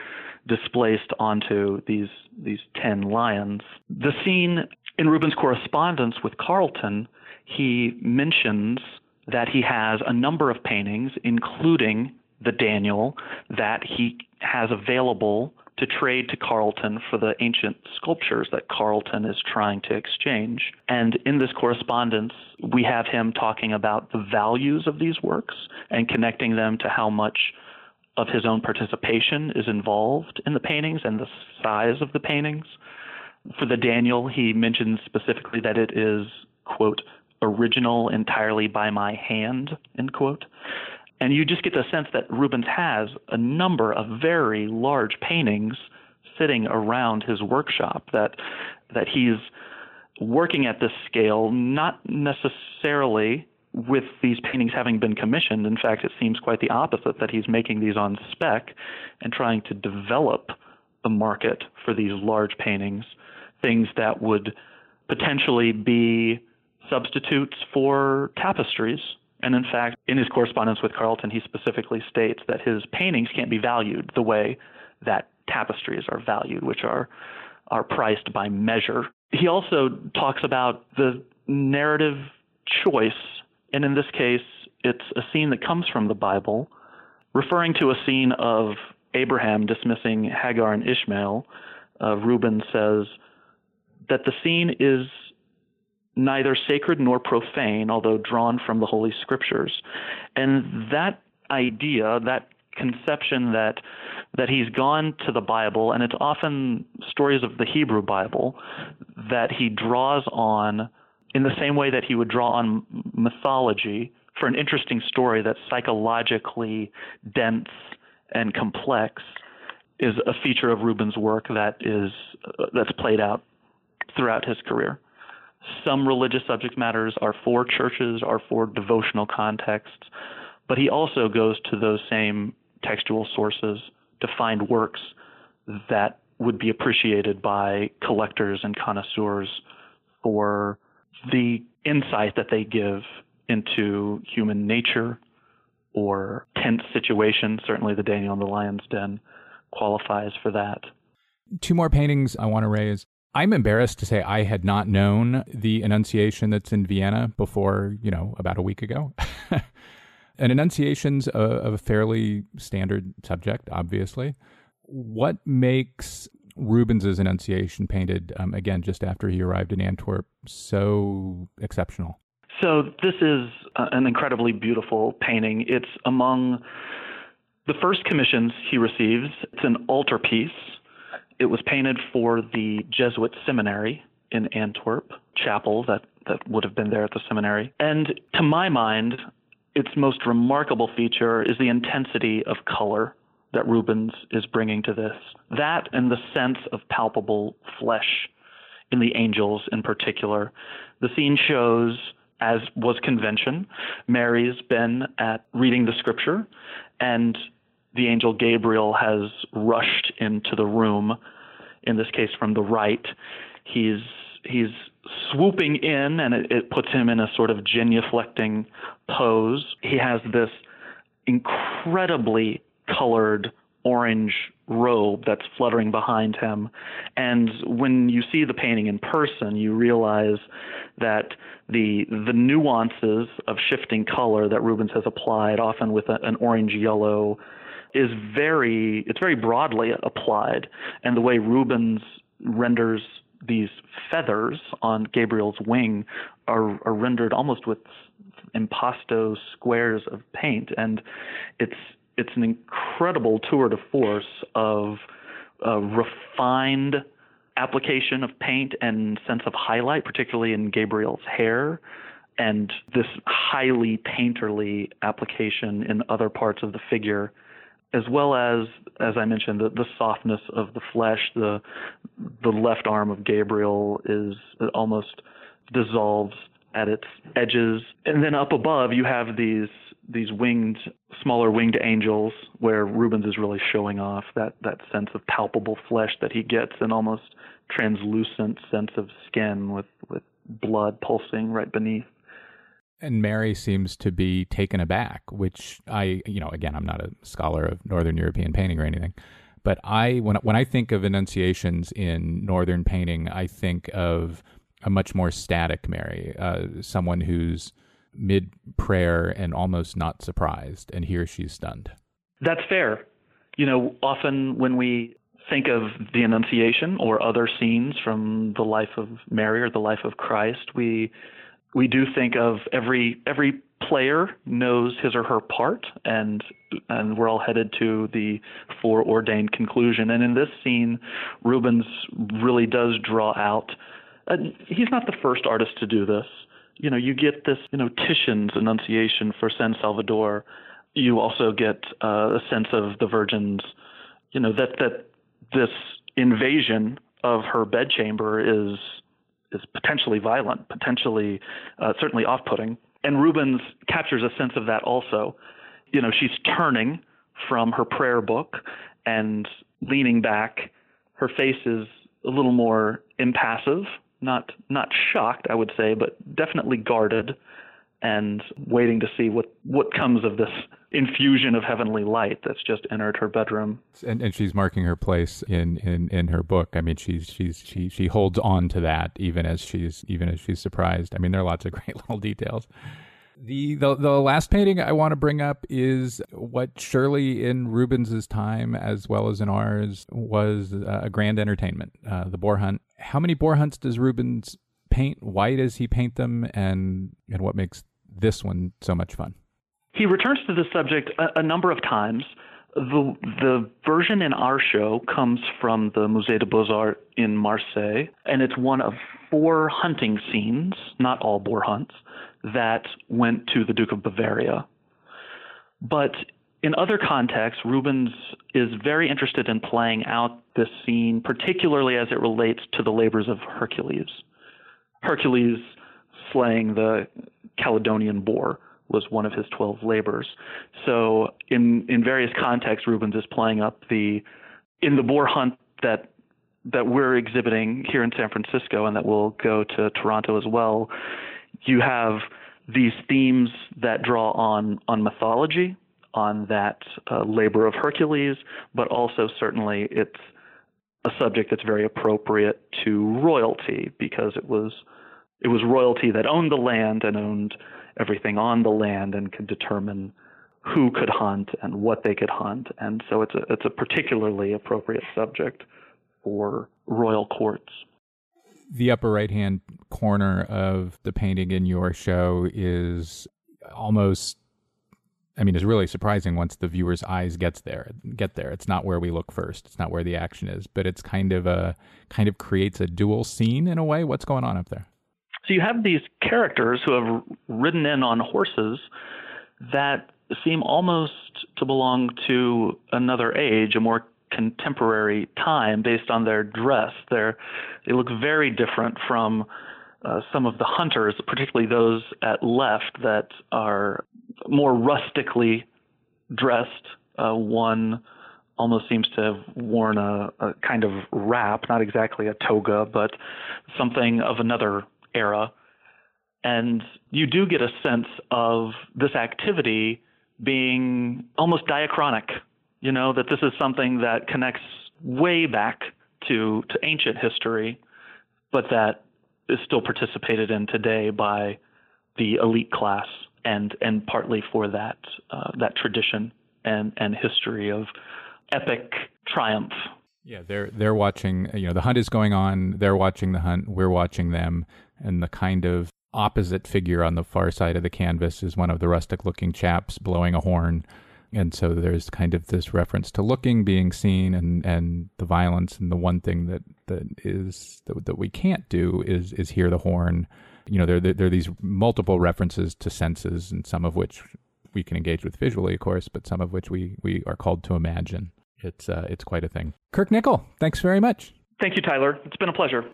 displaced onto these these ten lions. The scene in Rubens' correspondence with Carleton, he mentions that he has a number of paintings, including the Daniel, that he has available to trade to Carleton for the ancient sculptures that Carleton is trying to exchange. And in this correspondence, we have him talking about the values of these works and connecting them to how much of his own participation is involved in the paintings and the size of the paintings. For the Daniel, he mentions specifically that it is, quote, original entirely by my hand, end quote. And you just get the sense that Rubens has a number of very large paintings sitting around his workshop that that he's working at this scale, not necessarily with these paintings having been commissioned. In fact, it seems quite the opposite that he's making these on spec and trying to develop the market for these large paintings, things that would potentially be substitutes for tapestries and in fact, in his correspondence with Carleton, he specifically states that his paintings can't be valued the way that tapestries are valued, which are are priced by measure. He also talks about the narrative choice, and in this case, it's a scene that comes from the Bible, referring to a scene of Abraham dismissing Hagar and Ishmael. Uh, Reuben says that the scene is neither sacred nor profane, although drawn from the Holy Scriptures. And that idea, that conception that that he's gone to the Bible, and it's often stories of the Hebrew Bible that he draws on in the same way that he would draw on mythology for an interesting story that's psychologically dense and complex is a feature of Rubens' work that is uh, that's played out throughout his career. Some religious subject matters are for churches, are for devotional contexts, but he also goes to those same textual sources to find works that would be appreciated by collectors and connoisseurs for the insight that they give into human nature or tense situations. Certainly, the Daniel in the Lion's Den qualifies for that. Two more paintings I want to raise. I'm embarrassed to say I had not known the Annunciation that's in Vienna before, you know, about a week ago. An Annunciation's a, a fairly standard subject, obviously. What makes Rubens's Annunciation, painted um, again just after he arrived in Antwerp, so exceptional? So this is uh, an incredibly beautiful painting. It's among the first commissions he receives. It's an altarpiece it was painted for the Jesuit seminary in Antwerp, chapel that, that would have been there at the seminary. And to my mind, its most remarkable feature is the intensity of color that Rubens is bringing to this. That and the sense of palpable flesh in the angels in particular. The scene shows, as was convention, Mary's been at reading the scripture, and the angel Gabriel has rushed into the room, in this case from the right. He's he's swooping in, and it, it puts him in a sort of genuflecting pose. He has this incredibly colored orange robe that's fluttering behind him. And when you see the painting in person, you realize that the the nuances of shifting color that Rubens has applied, often with a, an orange yellow is very it's very broadly applied, and the way Rubens renders these feathers on Gabriel's wing are, are rendered almost with impasto squares of paint, and it's it's an incredible tour de force of refined application of paint and sense of highlight, particularly in Gabriel's hair, and this highly painterly application in other parts of the figure as well as, as I mentioned, the, the softness of the flesh. The the left arm of Gabriel is almost dissolves at its edges, and then up above you have these these winged, smaller winged angels, where Rubens is really showing off that that sense of palpable flesh that he gets, an almost translucent sense of skin with with blood pulsing right beneath. And Mary seems to be taken aback, which I, you know, again, I'm not a scholar of Northern European painting or anything, but I, when when I think of Annunciations in Northern painting, I think of a much more static Mary, uh, someone who's mid prayer and almost not surprised, and here she's stunned. That's fair. You know, often when we think of the Annunciation or other scenes from the life of Mary or the life of Christ, we we do think of every every player knows his or her part and and we're all headed to the foreordained conclusion and in this scene Rubens really does draw out and he's not the first artist to do this you know, you get this, you know, Titian's Annunciation for San Salvador. You also get uh, a sense of the Virgin's, you know, that that this invasion of her bedchamber is is potentially violent, potentially uh, certainly off-putting. And Rubens captures a sense of that also. You know, she's turning from her prayer book and leaning back. Her face is a little more impassive, not not shocked, I would say, but definitely guarded and waiting to see what what comes of this infusion of heavenly light that's just entered her bedroom. And, and she's marking her place in, in, in her book. I mean, she's she's she she holds on to that even as she's even as she's surprised. I mean, there are lots of great little details. The, the the last painting I want to bring up is what surely in Rubens's time as well as in ours was a grand entertainment, uh, the boar hunt. How many boar hunts does Rubens paint? Why does he paint them, and and what makes this one so much fun? He returns to the subject a, a number of times. The the version in our show comes from the Musée des Beaux Arts in Marseille, and it's one of four hunting scenes, not all boar hunts, that went to the Duke of Bavaria. But in other contexts, Rubens is very interested in playing out this scene, particularly as it relates to the labors of Hercules. Hercules slaying the Caledonian boar was one of his 12 labors. So in in various contexts Rubens is playing up the in the boar hunt that that we're exhibiting here in San Francisco and that will go to Toronto as well you have these themes that draw on on mythology, on that uh, labor of Hercules, but also certainly it's a subject that's very appropriate to royalty because it was it was royalty that owned the land and owned everything on the land and could determine who could hunt and what they could hunt, and so it's a it's a particularly appropriate subject for royal courts the upper right hand corner of the painting in your show is almost I mean, it's really surprising once the viewer's eyes gets there. Get there. It's not where we look first. It's not where the action is, but it's kind of a kind of creates a dual scene in a way. What's going on up there? So you have these characters who have ridden in on horses that seem almost to belong to another age, a more contemporary time based on their dress. They're, they look very different from uh, some of the hunters, particularly those at left that are more rustically dressed. Uh, one almost seems to have worn a, a kind of wrap, not exactly a toga, but something of another era. And you do get a sense of this activity being almost diachronic you know, that this is something that connects way back to, to ancient history, but that is still participated in today by the elite class and, and partly for that, uh, that tradition and, and history of epic triumph. Yeah, they're they're watching. You know, the hunt is going on. They're watching the hunt. We're watching them, and the kind of opposite figure on the far side of the canvas is one of the rustic-looking chaps blowing a horn and so there's kind of this reference to looking, being seen, and and the violence. And the one thing that that is that, that we can't do is is hear the horn. You know, there, there there are these multiple references to senses, and some of which we can engage with visually, of course, but some of which we we are called to imagine. It's uh, it's quite a thing. Kirk Nickel, thanks very much. Thank you, Tyler. It's been a pleasure.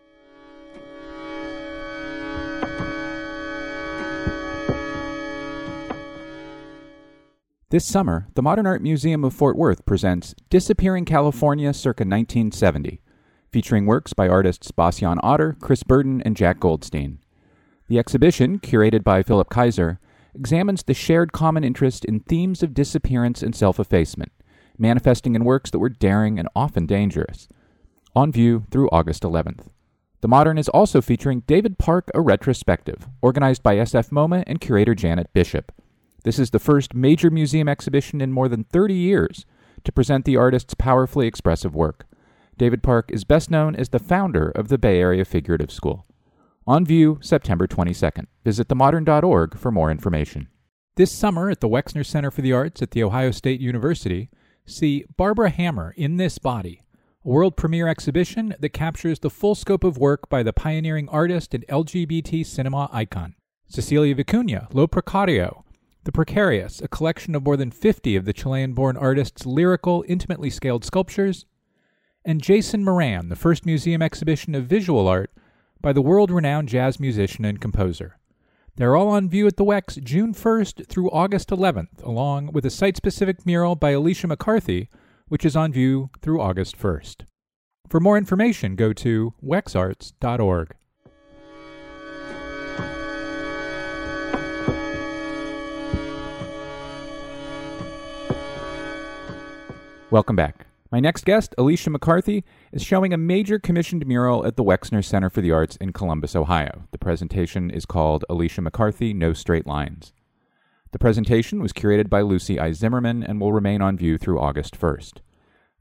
This summer, the Modern Art Museum of Fort Worth presents Disappearing California circa 1970, featuring works by artists Bas Jan Ader, Chris Burden, and Jack Goldstein. The exhibition, curated by Philipp Kaiser, examines the shared common interest in themes of disappearance and self effacement, manifesting in works that were daring and often dangerous. On view through August 11th. The Modern is also featuring David Park, a retrospective, organized by SF MoMA and curator Janet Bishop. This is the first major museum exhibition in more than 30 years to present the artist's powerfully expressive work. David Park is best known as the founder of the Bay Area Figurative School. On view September 22nd. Visit themodern.org for more information. This summer at the Wexner Center for the Arts at The Ohio State University, see Barbara Hammer in This Body, a world premiere exhibition that captures the full scope of work by the pioneering artist and LGBT cinema icon. Cecilia Vicuña, Lo Precario, the Precarious, a collection of more than 50 of the Chilean born artist's lyrical, intimately scaled sculptures, and Jason Moran, the first museum exhibition of visual art by the world renowned jazz musician and composer. They're all on view at the Wex June 1st through August 11th, along with a site specific mural by Alicia McCarthy, which is on view through August 1st. For more information, go to wexarts.org. Welcome back. My next guest, Alicia McCarthy, is showing a major commissioned mural at the Wexner Center for the Arts in Columbus, Ohio. The presentation is called Alicia McCarthy No Straight Lines. The presentation was curated by Lucy I. Zimmerman and will remain on view through August 1st.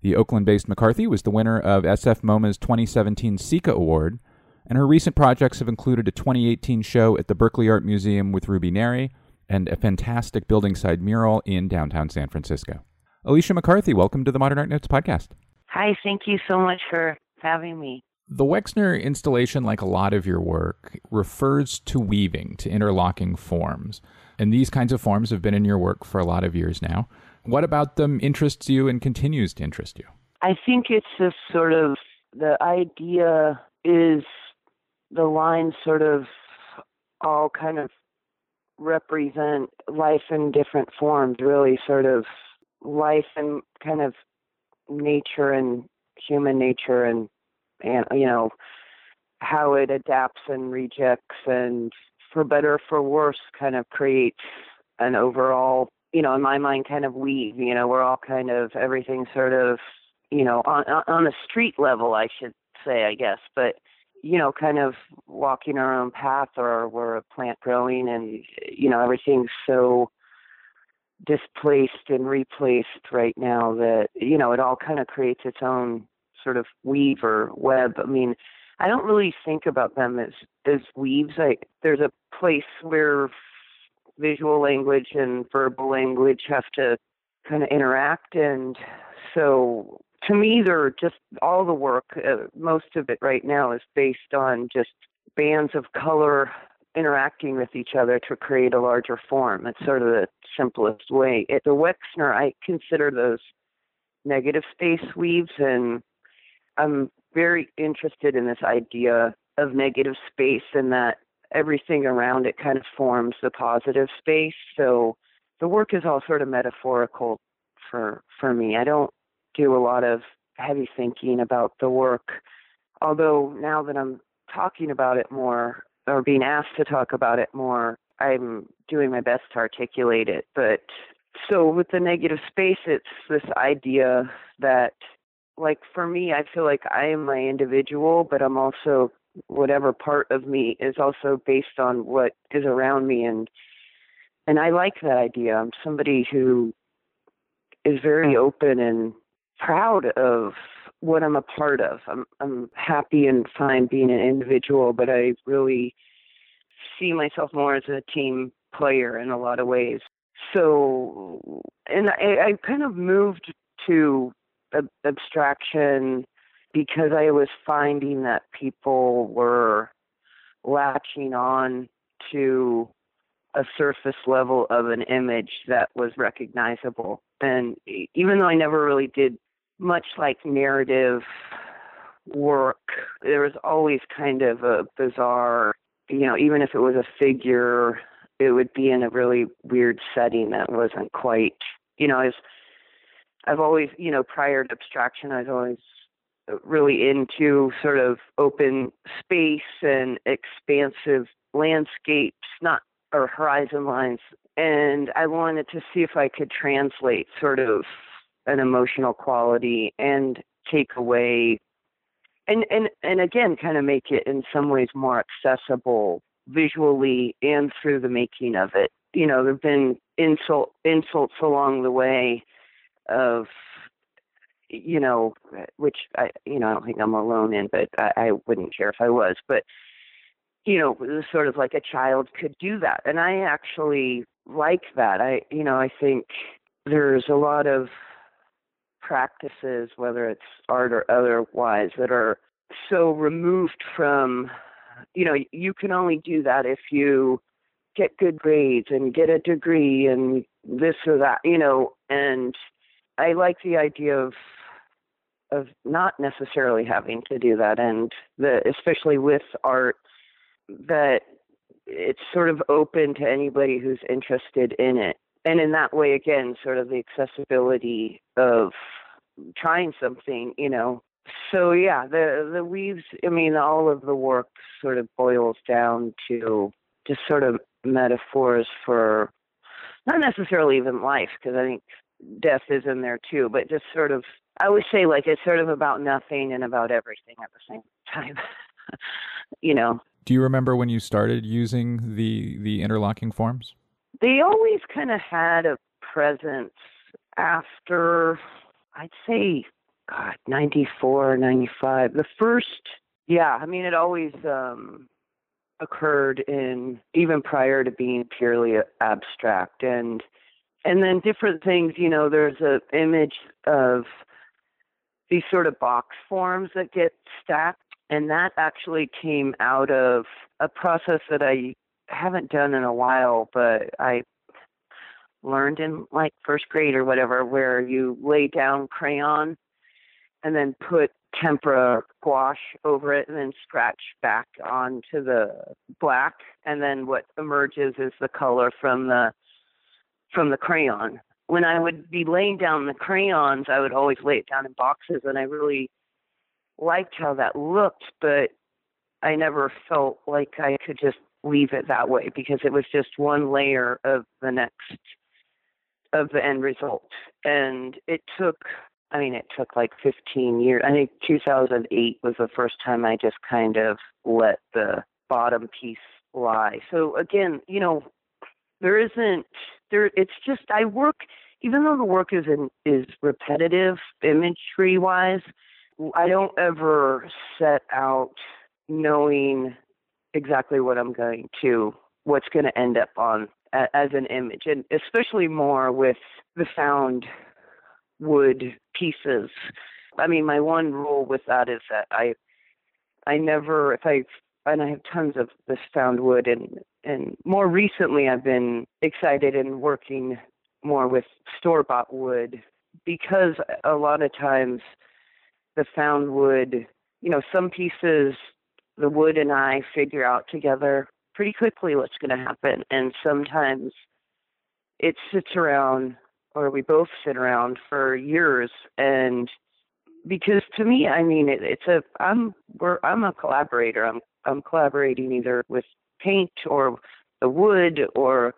The Oakland based McCarthy was the winner of SF MoMA's 2017 SECA Award, and her recent projects have included a 2018 show at the Berkeley Art Museum with Ruby Neri and a fantastic building side mural in downtown San Francisco. Alicia McCarthy, welcome to the Modern Art Notes podcast. Hi, thank you so much for having me. The Wexner installation, like a lot of your work, refers to weaving, to interlocking forms. And these kinds of forms have been in your work for a lot of years now. What about them interests you and continues to interest you? I think it's just sort of the idea is the lines sort of all kind of represent life in different forms, really, sort of life and kind of nature and human nature and and you know how it adapts and rejects and for better for worse kind of creates an overall you know in my mind kind of weave you know we're all kind of everything sort of you know on on the street level i should say i guess but you know kind of walking our own path or we're a plant growing and you know everything's so displaced and replaced right now that you know it all kind of creates its own sort of weave or web. I mean i don't really think about them as as weaves. Like there's a place where visual language and verbal language have to kind of interact and so to me they're just all the work uh, most of it right now is based on just bands of color interacting with each other to create a larger form. It's sort of the simplest way. At the Wexner, I consider those negative space weaves, and I'm very interested in this idea of negative space and that everything around it kind of forms the positive space. So the work is all sort of metaphorical for for me. I don't do a lot of heavy thinking about the work, although now that I'm talking about it more, or being asked to talk about it more, I'm doing my best to articulate it. But so with the negative space, it's this idea that, like, for me, I feel like I am my individual, but I'm also whatever part of me is also based on what is around me and and I like that idea. I'm somebody who is very open and proud of what I'm a part of. I'm I'm happy and fine being an individual, but I really see myself more as a team player in a lot of ways. So, and I, I kind of moved to ab- abstraction because I was finding that people were latching on to a surface level of an image that was recognizable. And even though I never really did much like narrative work, there was always kind of a bizarre, you know, even if it was a figure, it would be in a really weird setting that wasn't quite You know, as I've always, you know, prior to abstraction, I was always really into sort of open space and expansive landscapes, not or horizon lines. And I wanted to see if I could translate sort of an emotional quality and take away and and and again kind of make it in some ways more accessible visually and through the making of it. You know there've been insult insults along the way of you know which i you know i don't think i'm alone in but i, I wouldn't care if i was but you know it was sort of like a child could do that. And i actually like that. I you know i think there's a lot of practices, whether it's art or otherwise, that are so removed from, you know, you can only do that if you get good grades and get a degree and this or that, you know, and I like the idea of of not necessarily having to do that. And the especially with art that it's sort of open to anybody who's interested in it. And in that way again sort of the accessibility of trying something you know? So yeah the the weaves i mean all of the work sort of boils down to just sort of metaphors for not necessarily even life because i think death is in there too but just sort of i always say like it's sort of about nothing and about everything at the same time you know? Do you remember when you started using the the interlocking forms? They always kind of had a presence after I'd say, God, 94, 95. The first, yeah, I mean, it always um, occurred in, even prior to being purely abstract. And, and then different things, you know, there's an image of these sort of box forms that get stacked. And that actually came out of a process that I haven't done in a while, but I learned in like first grade or whatever, where you lay down crayon and then put tempera gouache over it and then scratch back onto the black. And then what emerges is the color from the from the crayon. When i would be laying down the crayons i would always lay it down in boxes and i really liked how that looked but i never felt like i could just leave it that way because it was just one layer of the next of the end result. And it took, I mean, it took like 15 years. I think 2008 was the first time I just kind of let the bottom piece lie. So again, you know, there isn't there. It's just I work, even though the work is in, is repetitive imagery wise. I don't ever set out knowing exactly what I'm going to, what's going to end up on as an image, and especially more with the found wood pieces. I mean, my one rule with that is that I, I never, if I, and I have tons of this found wood, and and more recently I've been excited and working more with store bought wood because a lot of times the found wood, you know, some pieces the wood and I figure out together pretty quickly what's going to happen. And sometimes it sits around, or we both sit around for years. And because to me, I mean, it, it's a I'm we're I'm a collaborator. I'm I'm collaborating either with paint or the wood or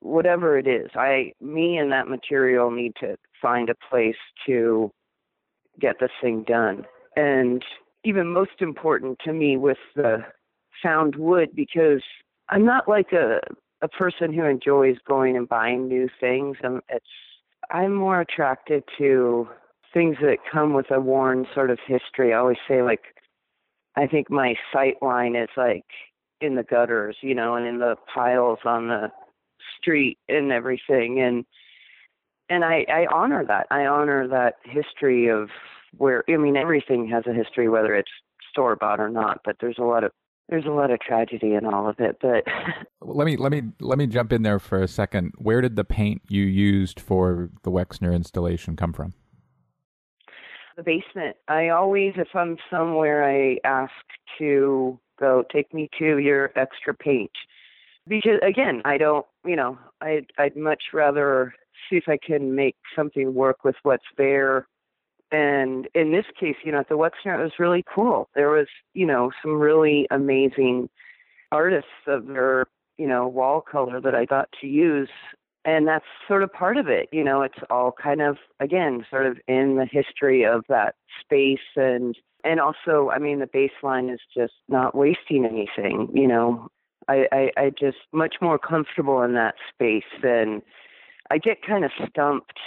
whatever it is. I me and that material need to find a place to get this thing done. And even most important to me with the found wood because I'm not like a a person who enjoys going and buying new things. I'm it's I'm more attracted to things that come with a worn sort of history. I always say like I think my sight line is like in the gutters, you know, and in the piles on the street and everything and and I, I honor that. I honor that history of where I mean everything has a history, whether it's store bought or not, but there's a lot of there's a lot of tragedy in all of it but let me let me let me jump in there for a second. Where did the paint you used for the wexner installation come from? The basement. I always if i'm somewhere i ask to go take me to your extra paint. Because again i don't you know i'd i'd much rather see if I can make something work with what's there. And in this case, you know, at the Wexner, it was really cool. There was, you know, some really amazing artists of their, you know, wall color that I got to use. And that's sort of part of it. You know, it's all kind of, again, sort of in the history of that space and and also, I mean, the baseline is just not wasting anything. You know, I, I, I just much more comfortable in that space than I get kind of stumped.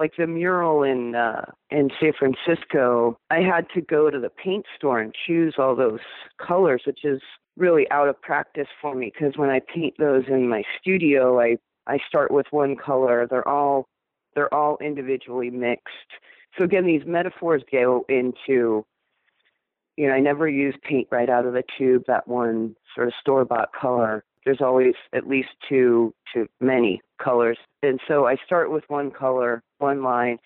Like the mural in uh, in San Francisco, I had to go to the paint store and choose all those colors, which is really out of practice for me because when I paint those in my studio, I I start with one color. They're all they're all individually mixed. So again, these metaphors go into you know, I never use paint right out of the tube, that one sort of store bought color. There's always at least two to many colors. And so I start with one color, one line.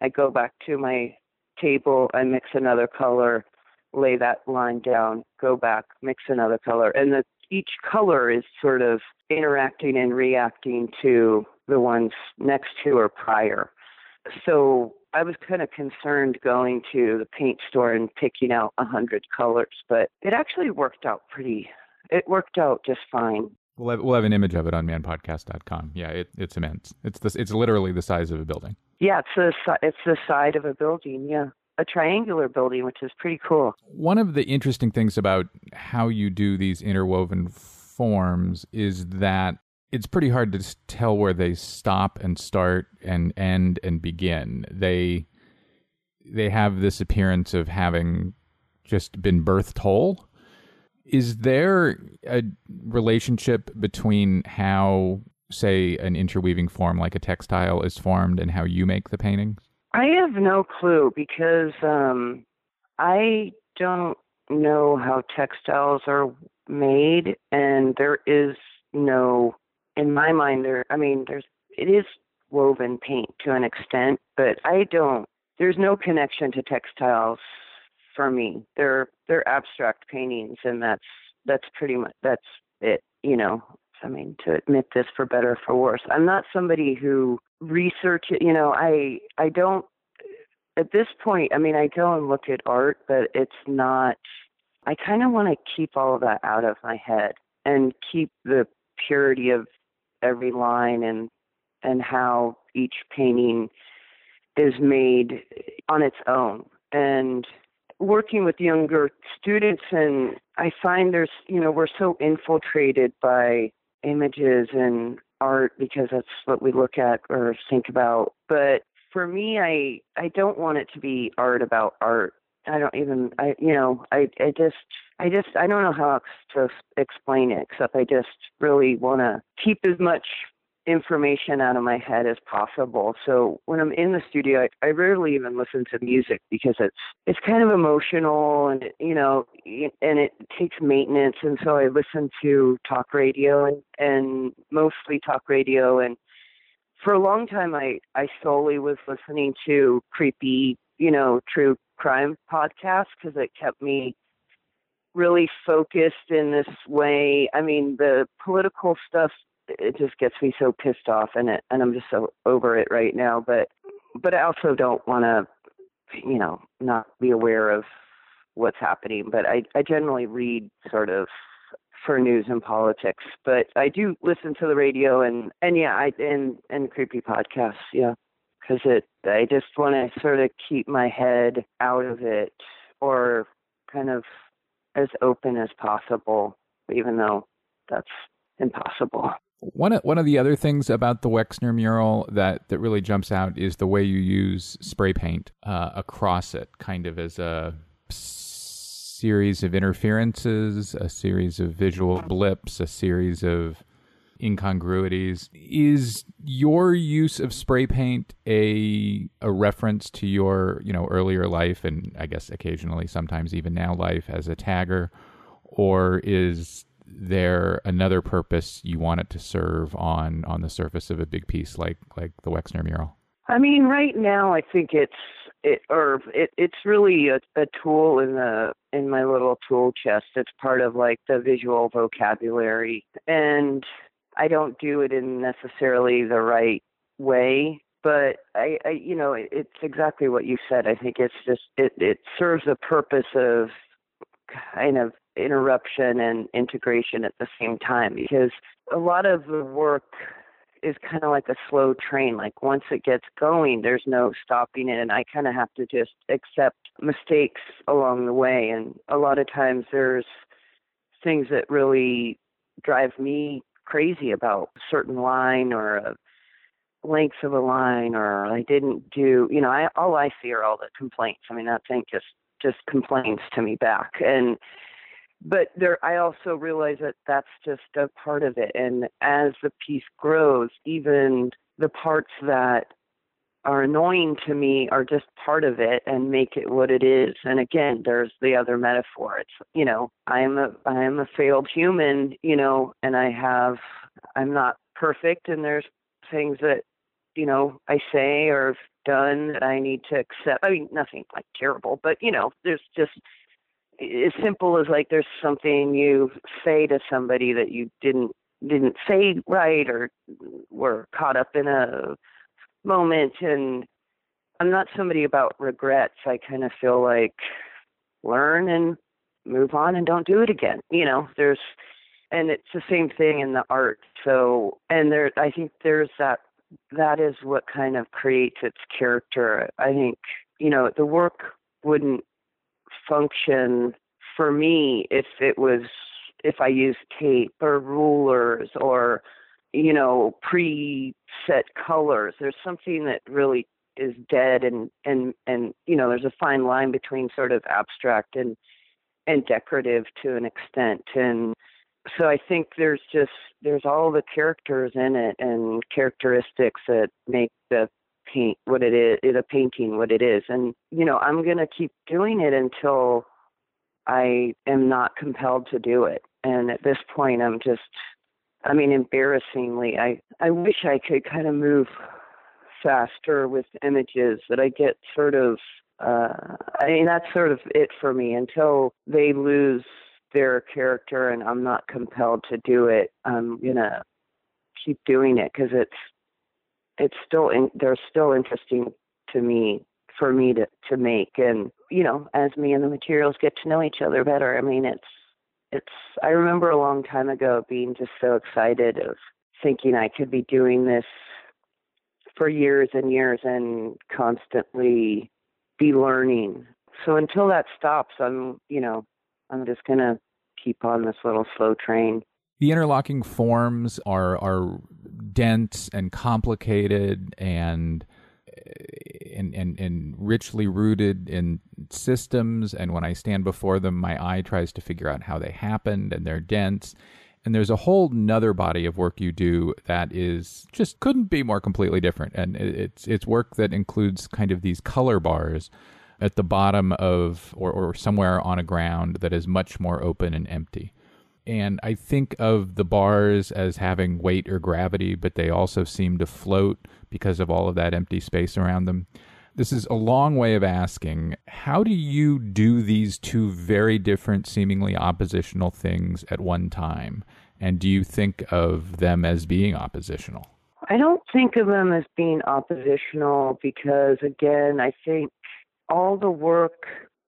I go back to my table, I mix another color, lay that line down, go back, mix another color. And the, each color is sort of interacting and reacting to the ones next to or prior. So I was kind of concerned going to the paint store and picking out a hundred colors, but it actually worked out pretty. It worked out just fine. We'll have, we'll have an image of it on manpodcast.com. Yeah, it, it's immense. It's this. It's literally the size of a building. Yeah, it's the it's the side of a building. Yeah, a triangular building, which is pretty cool. One of the interesting things about how you do these interwoven forms is that it's pretty hard to tell where they stop and start and end and begin. They they have this appearance of having just been birthed whole. Is there a relationship between how, say, an interweaving form like a textile is formed and how you make the paintings? I have no clue because um, I don't know how textiles are made, and there is no in my mind there i mean there's it is woven paint to an extent but i don't there's no connection to textiles for me they're they're abstract paintings and that's that's pretty much that's it you know i mean to admit this for better or for worse i'm not somebody who researches. you know i i don't at this point i mean i go and look at art but it's not i kind of want to keep all of that out of my head and keep the purity of every line and and how each painting is made on its own and working with younger students and I find there's you know we're so infiltrated by images and art because that's what we look at or think about. But for me I I don't want it to be art about art. I don't even I you know I I just I just I don't know how to explain it except I just really want to keep as much information out of my head as possible. So when I'm in the studio, I, I rarely even listen to music because it's it's kind of emotional and you know and it takes maintenance. And so I listen to talk radio and and mostly talk radio. And for a long time, I I solely was listening to creepy you know true crime podcasts because it kept me really focused in this way. I mean, the political stuff it just gets me so pissed off and it and I'm just so over it right now, but but I also don't want to you know, not be aware of what's happening, but I I generally read sort of for news and politics, but I do listen to the radio and and yeah, I and and creepy podcasts, yeah. Cuz it I just want to sort of keep my head out of it or kind of as open as possible, even though that's impossible. One of, one of the other things about the Wexner mural that, that really jumps out is the way you use spray paint uh, across it, kind of as a series of interferences, a series of visual blips, a series of incongruities. Is your use of spray paint a a reference to your you know earlier life and I guess occasionally sometimes even now life as a tagger, or is there another purpose you want it to serve on on the surface of a big piece like like the Wexner mural? I mean, right now I think it's it or it it's really a, a tool in the in my little tool chest. It's part of like the visual vocabulary, and I don't do it in necessarily the right way but I, I you know it, it's exactly what you said i think it's just it it serves a purpose of kind of interruption and integration at the same time because a lot of the work is kind of like a slow train like once it gets going there's no stopping it and i kind of have to just accept mistakes along the way and a lot of times there's things that really drive me crazy about a certain line or a length of a line or I didn't do you know I all I see are all the complaints. I mean that thing just just complains to me back. And but there I also realize that that's just a part of it. And as the piece grows even the parts that are annoying to me are just part of it and make it what it is. And again there's the other metaphor. It's you know i am a i am a failed human you know and i have i'm not perfect. And there's things that you know I say or have done that I need to accept. I mean, nothing like terrible, but you know, there's just as simple as like there's something you say to somebody that you didn't didn't say right or were caught up in a moment and I'm not somebody about regrets. I kind of feel like learn and move on and don't do it again. You know, there's and it's the same thing in the art. So and there I think there's that that is what kind of creates its character. I think, you know, the work wouldn't function for me if it was if I used tape or rulers or you know preset colors. There's something that really is dead and and and you know there's a fine line between sort of abstract and and decorative to an extent and so I think there's just there's all the characters in it and characteristics that make the paint what it is a painting what it is. And you know i'm going to keep doing it until i am not compelled to do it. And at this point i'm just i mean embarrassingly i i wish i could kind of move faster with images that i get sort of uh i mean that's sort of it for me. Until they lose their character and I'm not compelled to do it, I'm gonna keep doing it because it's it's still in, they're still interesting to me for me to to make and you know as me and the materials get to know each other better i mean it's it's i remember a long time ago being just so excited of thinking i could be doing this for years and years and constantly be learning so until that stops i'm you know I'm just going to keep on this little slow train. The interlocking forms are are dense and complicated and and, and and richly rooted in systems. And when I stand before them my eye tries to figure out how they happened and they're dense. And there's a whole nother body of work you do that is just couldn't be more completely different. And it's it's work that includes kind of these color bars at the bottom of or, or somewhere on a ground that is much more open and empty. And I think of the bars as having weight or gravity, but they also seem to float because of all of that empty space around them. This is a long way of asking how do you do these two very different, seemingly oppositional things at one time? And do you think of them as being oppositional? I don't think of them as being oppositional because, again, I think all the work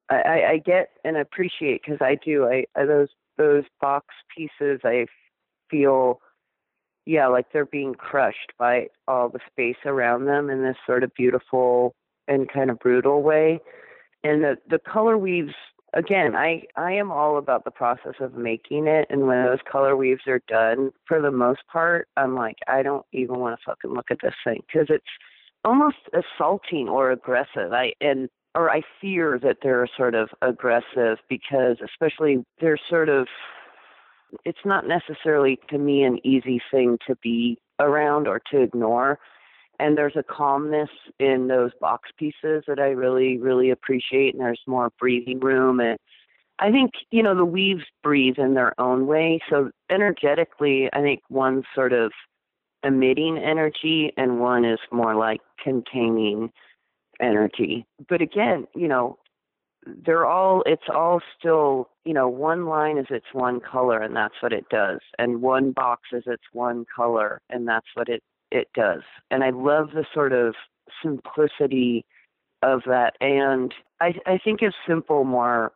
I, I get and appreciate because I do. I, I those those box pieces I feel yeah like they're being crushed by all the space around them in this sort of beautiful and kind of brutal way. And the the color weaves again I I am all about the process of making it and when those color weaves are done for the most part I'm like I don't even want to fucking look at this thing because it's almost assaulting or aggressive. I and or I fear that they're sort of aggressive because, especially, they're sort of, it's not necessarily to me an easy thing to be around or to ignore. And there's a calmness in those box pieces that I really, really appreciate. And there's more breathing room. And I think, you know, the weaves breathe in their own way. So energetically, I think one's sort of emitting energy and one is more like containing energy. But again, you know, they're all it's all still you know one line is its one color and that's what it does and one box is its one color and that's what it it does. And I love the sort of simplicity of that. And I, I think it's simple more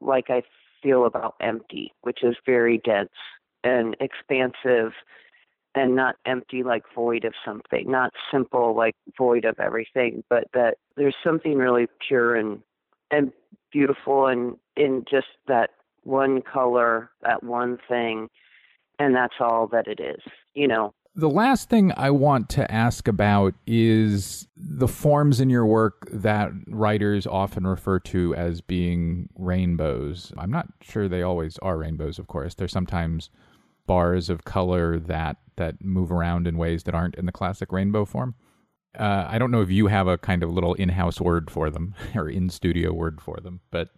like I feel about empty, which is very dense and expansive and not empty like void of something, not simple like void of everything, but that there's something really pure and and beautiful and in just that one color, that one thing, and that's all that it is, you know. The last thing I want to ask about is the forms in your work that writers often refer to as being rainbows. I'm not sure they always are rainbows, of course. They're sometimes bars of color that that move around in ways that aren't in the classic rainbow form. Uh, I don't know if you have a kind of little in-house word for them or in-studio word for them, but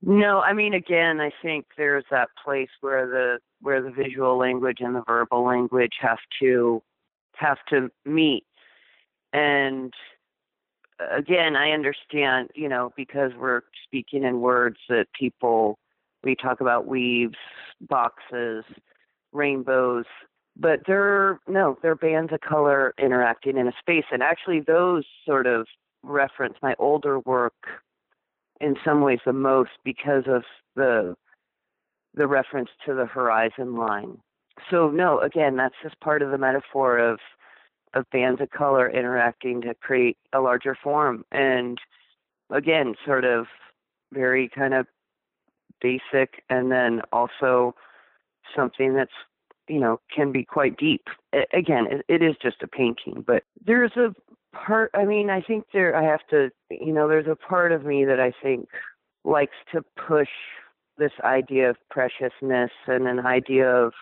no, I mean again, I think there's that place where the where the visual language and the verbal language have to have to meet. And again, I understand, you know, because we're speaking in words that people we talk about weaves, boxes, rainbows, but they're no, they're bands of color interacting in a space. And actually those sort of reference my older work in some ways the most because of the the reference to the horizon line. So no, again, that's just part of the metaphor of of bands of color interacting to create a larger form. And again, sort of very kind of basic and then also something that's you know can be quite deep. Again it, it is just a painting but there's a part i mean i think there i have to you know there's a part of me that i think likes to push this idea of preciousness and an idea of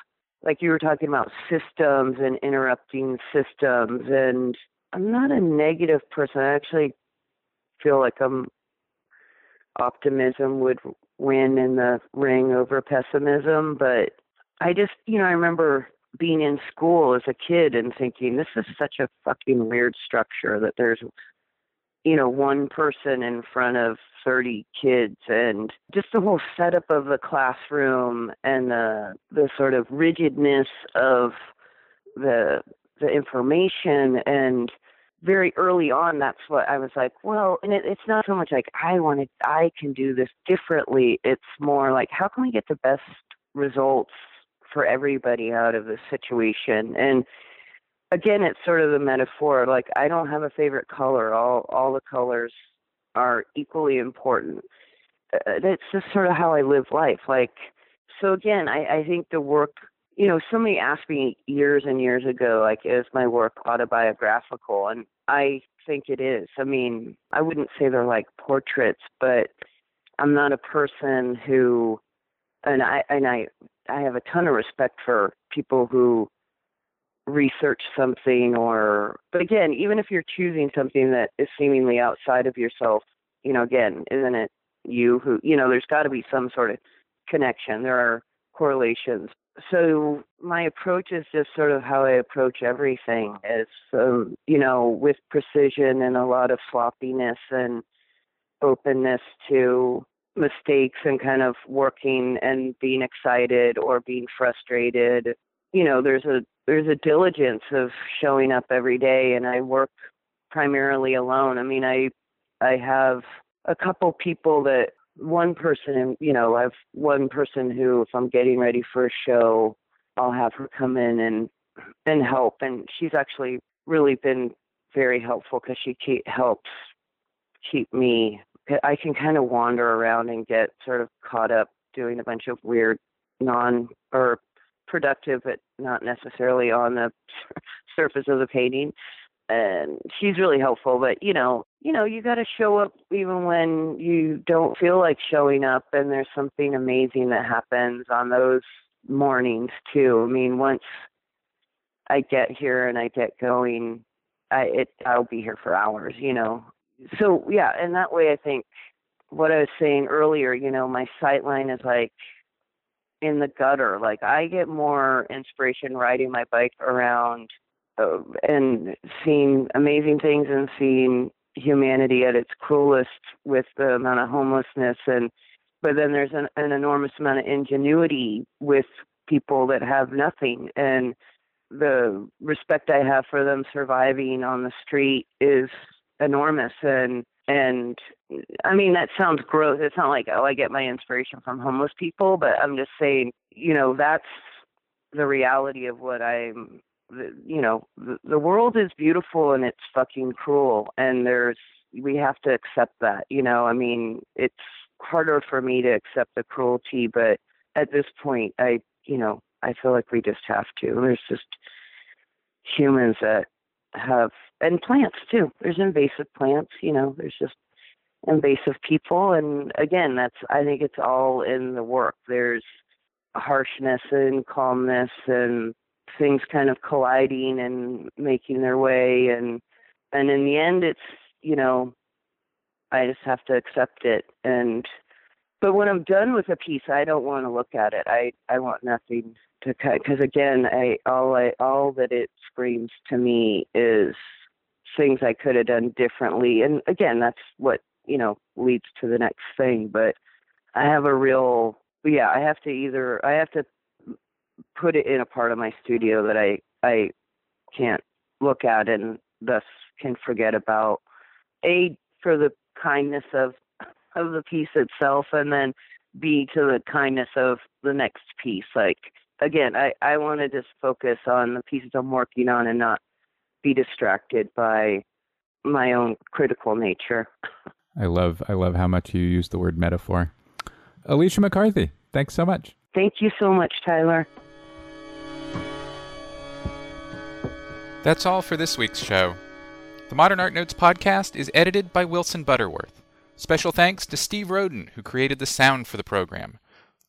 like you were talking about systems and interrupting systems and i'm not a negative person. I actually feel like i'm optimism would win in the ring over pessimism but i just you know i remember being in school as a kid and thinking this is such a fucking weird structure that there's you know one person in front of 30 kids and just the whole setup of the classroom and the the sort of rigidness of the the information. And very early on that's what i was like well and it, it's not so much like i wanted i can do this differently. It's more like how can we get the best results for everybody out of the situation. And again, it's sort of the metaphor. Like I don't have a favorite color. All all the colors are equally important. Uh, that's just sort of how I live life. Like so again, I, I think the work you know, somebody asked me years and years ago, like, is my work autobiographical? And I think it is. I mean, I wouldn't say they're like portraits, but I'm not a person who and I and I I have a ton of respect for people who research something or but again, even if you're choosing something that is seemingly outside of yourself, you know, again, isn't it you who you know, there's gotta be some sort of connection. There are correlations. So my approach is just sort of how I approach everything is um, you know, with precision and a lot of sloppiness and openness to mistakes and kind of working and being excited or being frustrated. You know there's a there's a diligence of showing up every day and i work primarily alone. I mean i i have a couple people that one person you know i've one person who if i'm getting ready for a show i'll have her come in and and help. And she's actually really been very helpful because she keep, helps keep me I can kind of wander around and get sort of caught up doing a bunch of weird non or productive but not necessarily on the surface of the painting. And she's really helpful but you know you know you got to show up even when you don't feel like showing up and there's something amazing that happens on those mornings too. I mean once i get here and i get going i it i'll be here for hours you know so yeah, and that way I think what I was saying earlier, you know, my sight line is like in the gutter. Like I get more inspiration riding my bike around uh, and seeing amazing things and seeing humanity at its cruelest with the amount of homelessness and but then there's an, an enormous amount of ingenuity with people that have nothing and the respect I have for them surviving on the street is enormous and and I mean that sounds gross. It's not like oh I get my inspiration from homeless people, but I'm just saying, you know, that's the reality of what I'm you know, the, the world is beautiful and it's fucking cruel and there's we have to accept that, you know. I mean, it's harder for me to accept the cruelty, but at this point I, you know, I feel like we just have to. There's just humans that have and plants too. There's invasive plants, you know, there's just invasive people and again that's I think it's all in the work. There's harshness and calmness and things kind of colliding and making their way and and in the end it's you know I just have to accept it and but when I'm done with a piece I don't want to look at it. I I want nothing because again I all I all that it screams to me is things I could have done differently. And again that's what you know leads to the next thing but I have a real yeah I have to either I have to put it in a part of my studio that I I can't look at and thus can forget about. A for the kindness of of the piece itself and then b to the kindness of the next piece like again, I, I want to just focus on the pieces I'm working on and not be distracted by my own critical nature. I love I love how much you use the word metaphor. Alicia McCarthy, thanks so much. Thank you so much, Tyler. That's all for this week's show. The Modern Art Notes podcast is edited by Wilson Butterworth. Special thanks to Steve Roden, who created the sound for the program.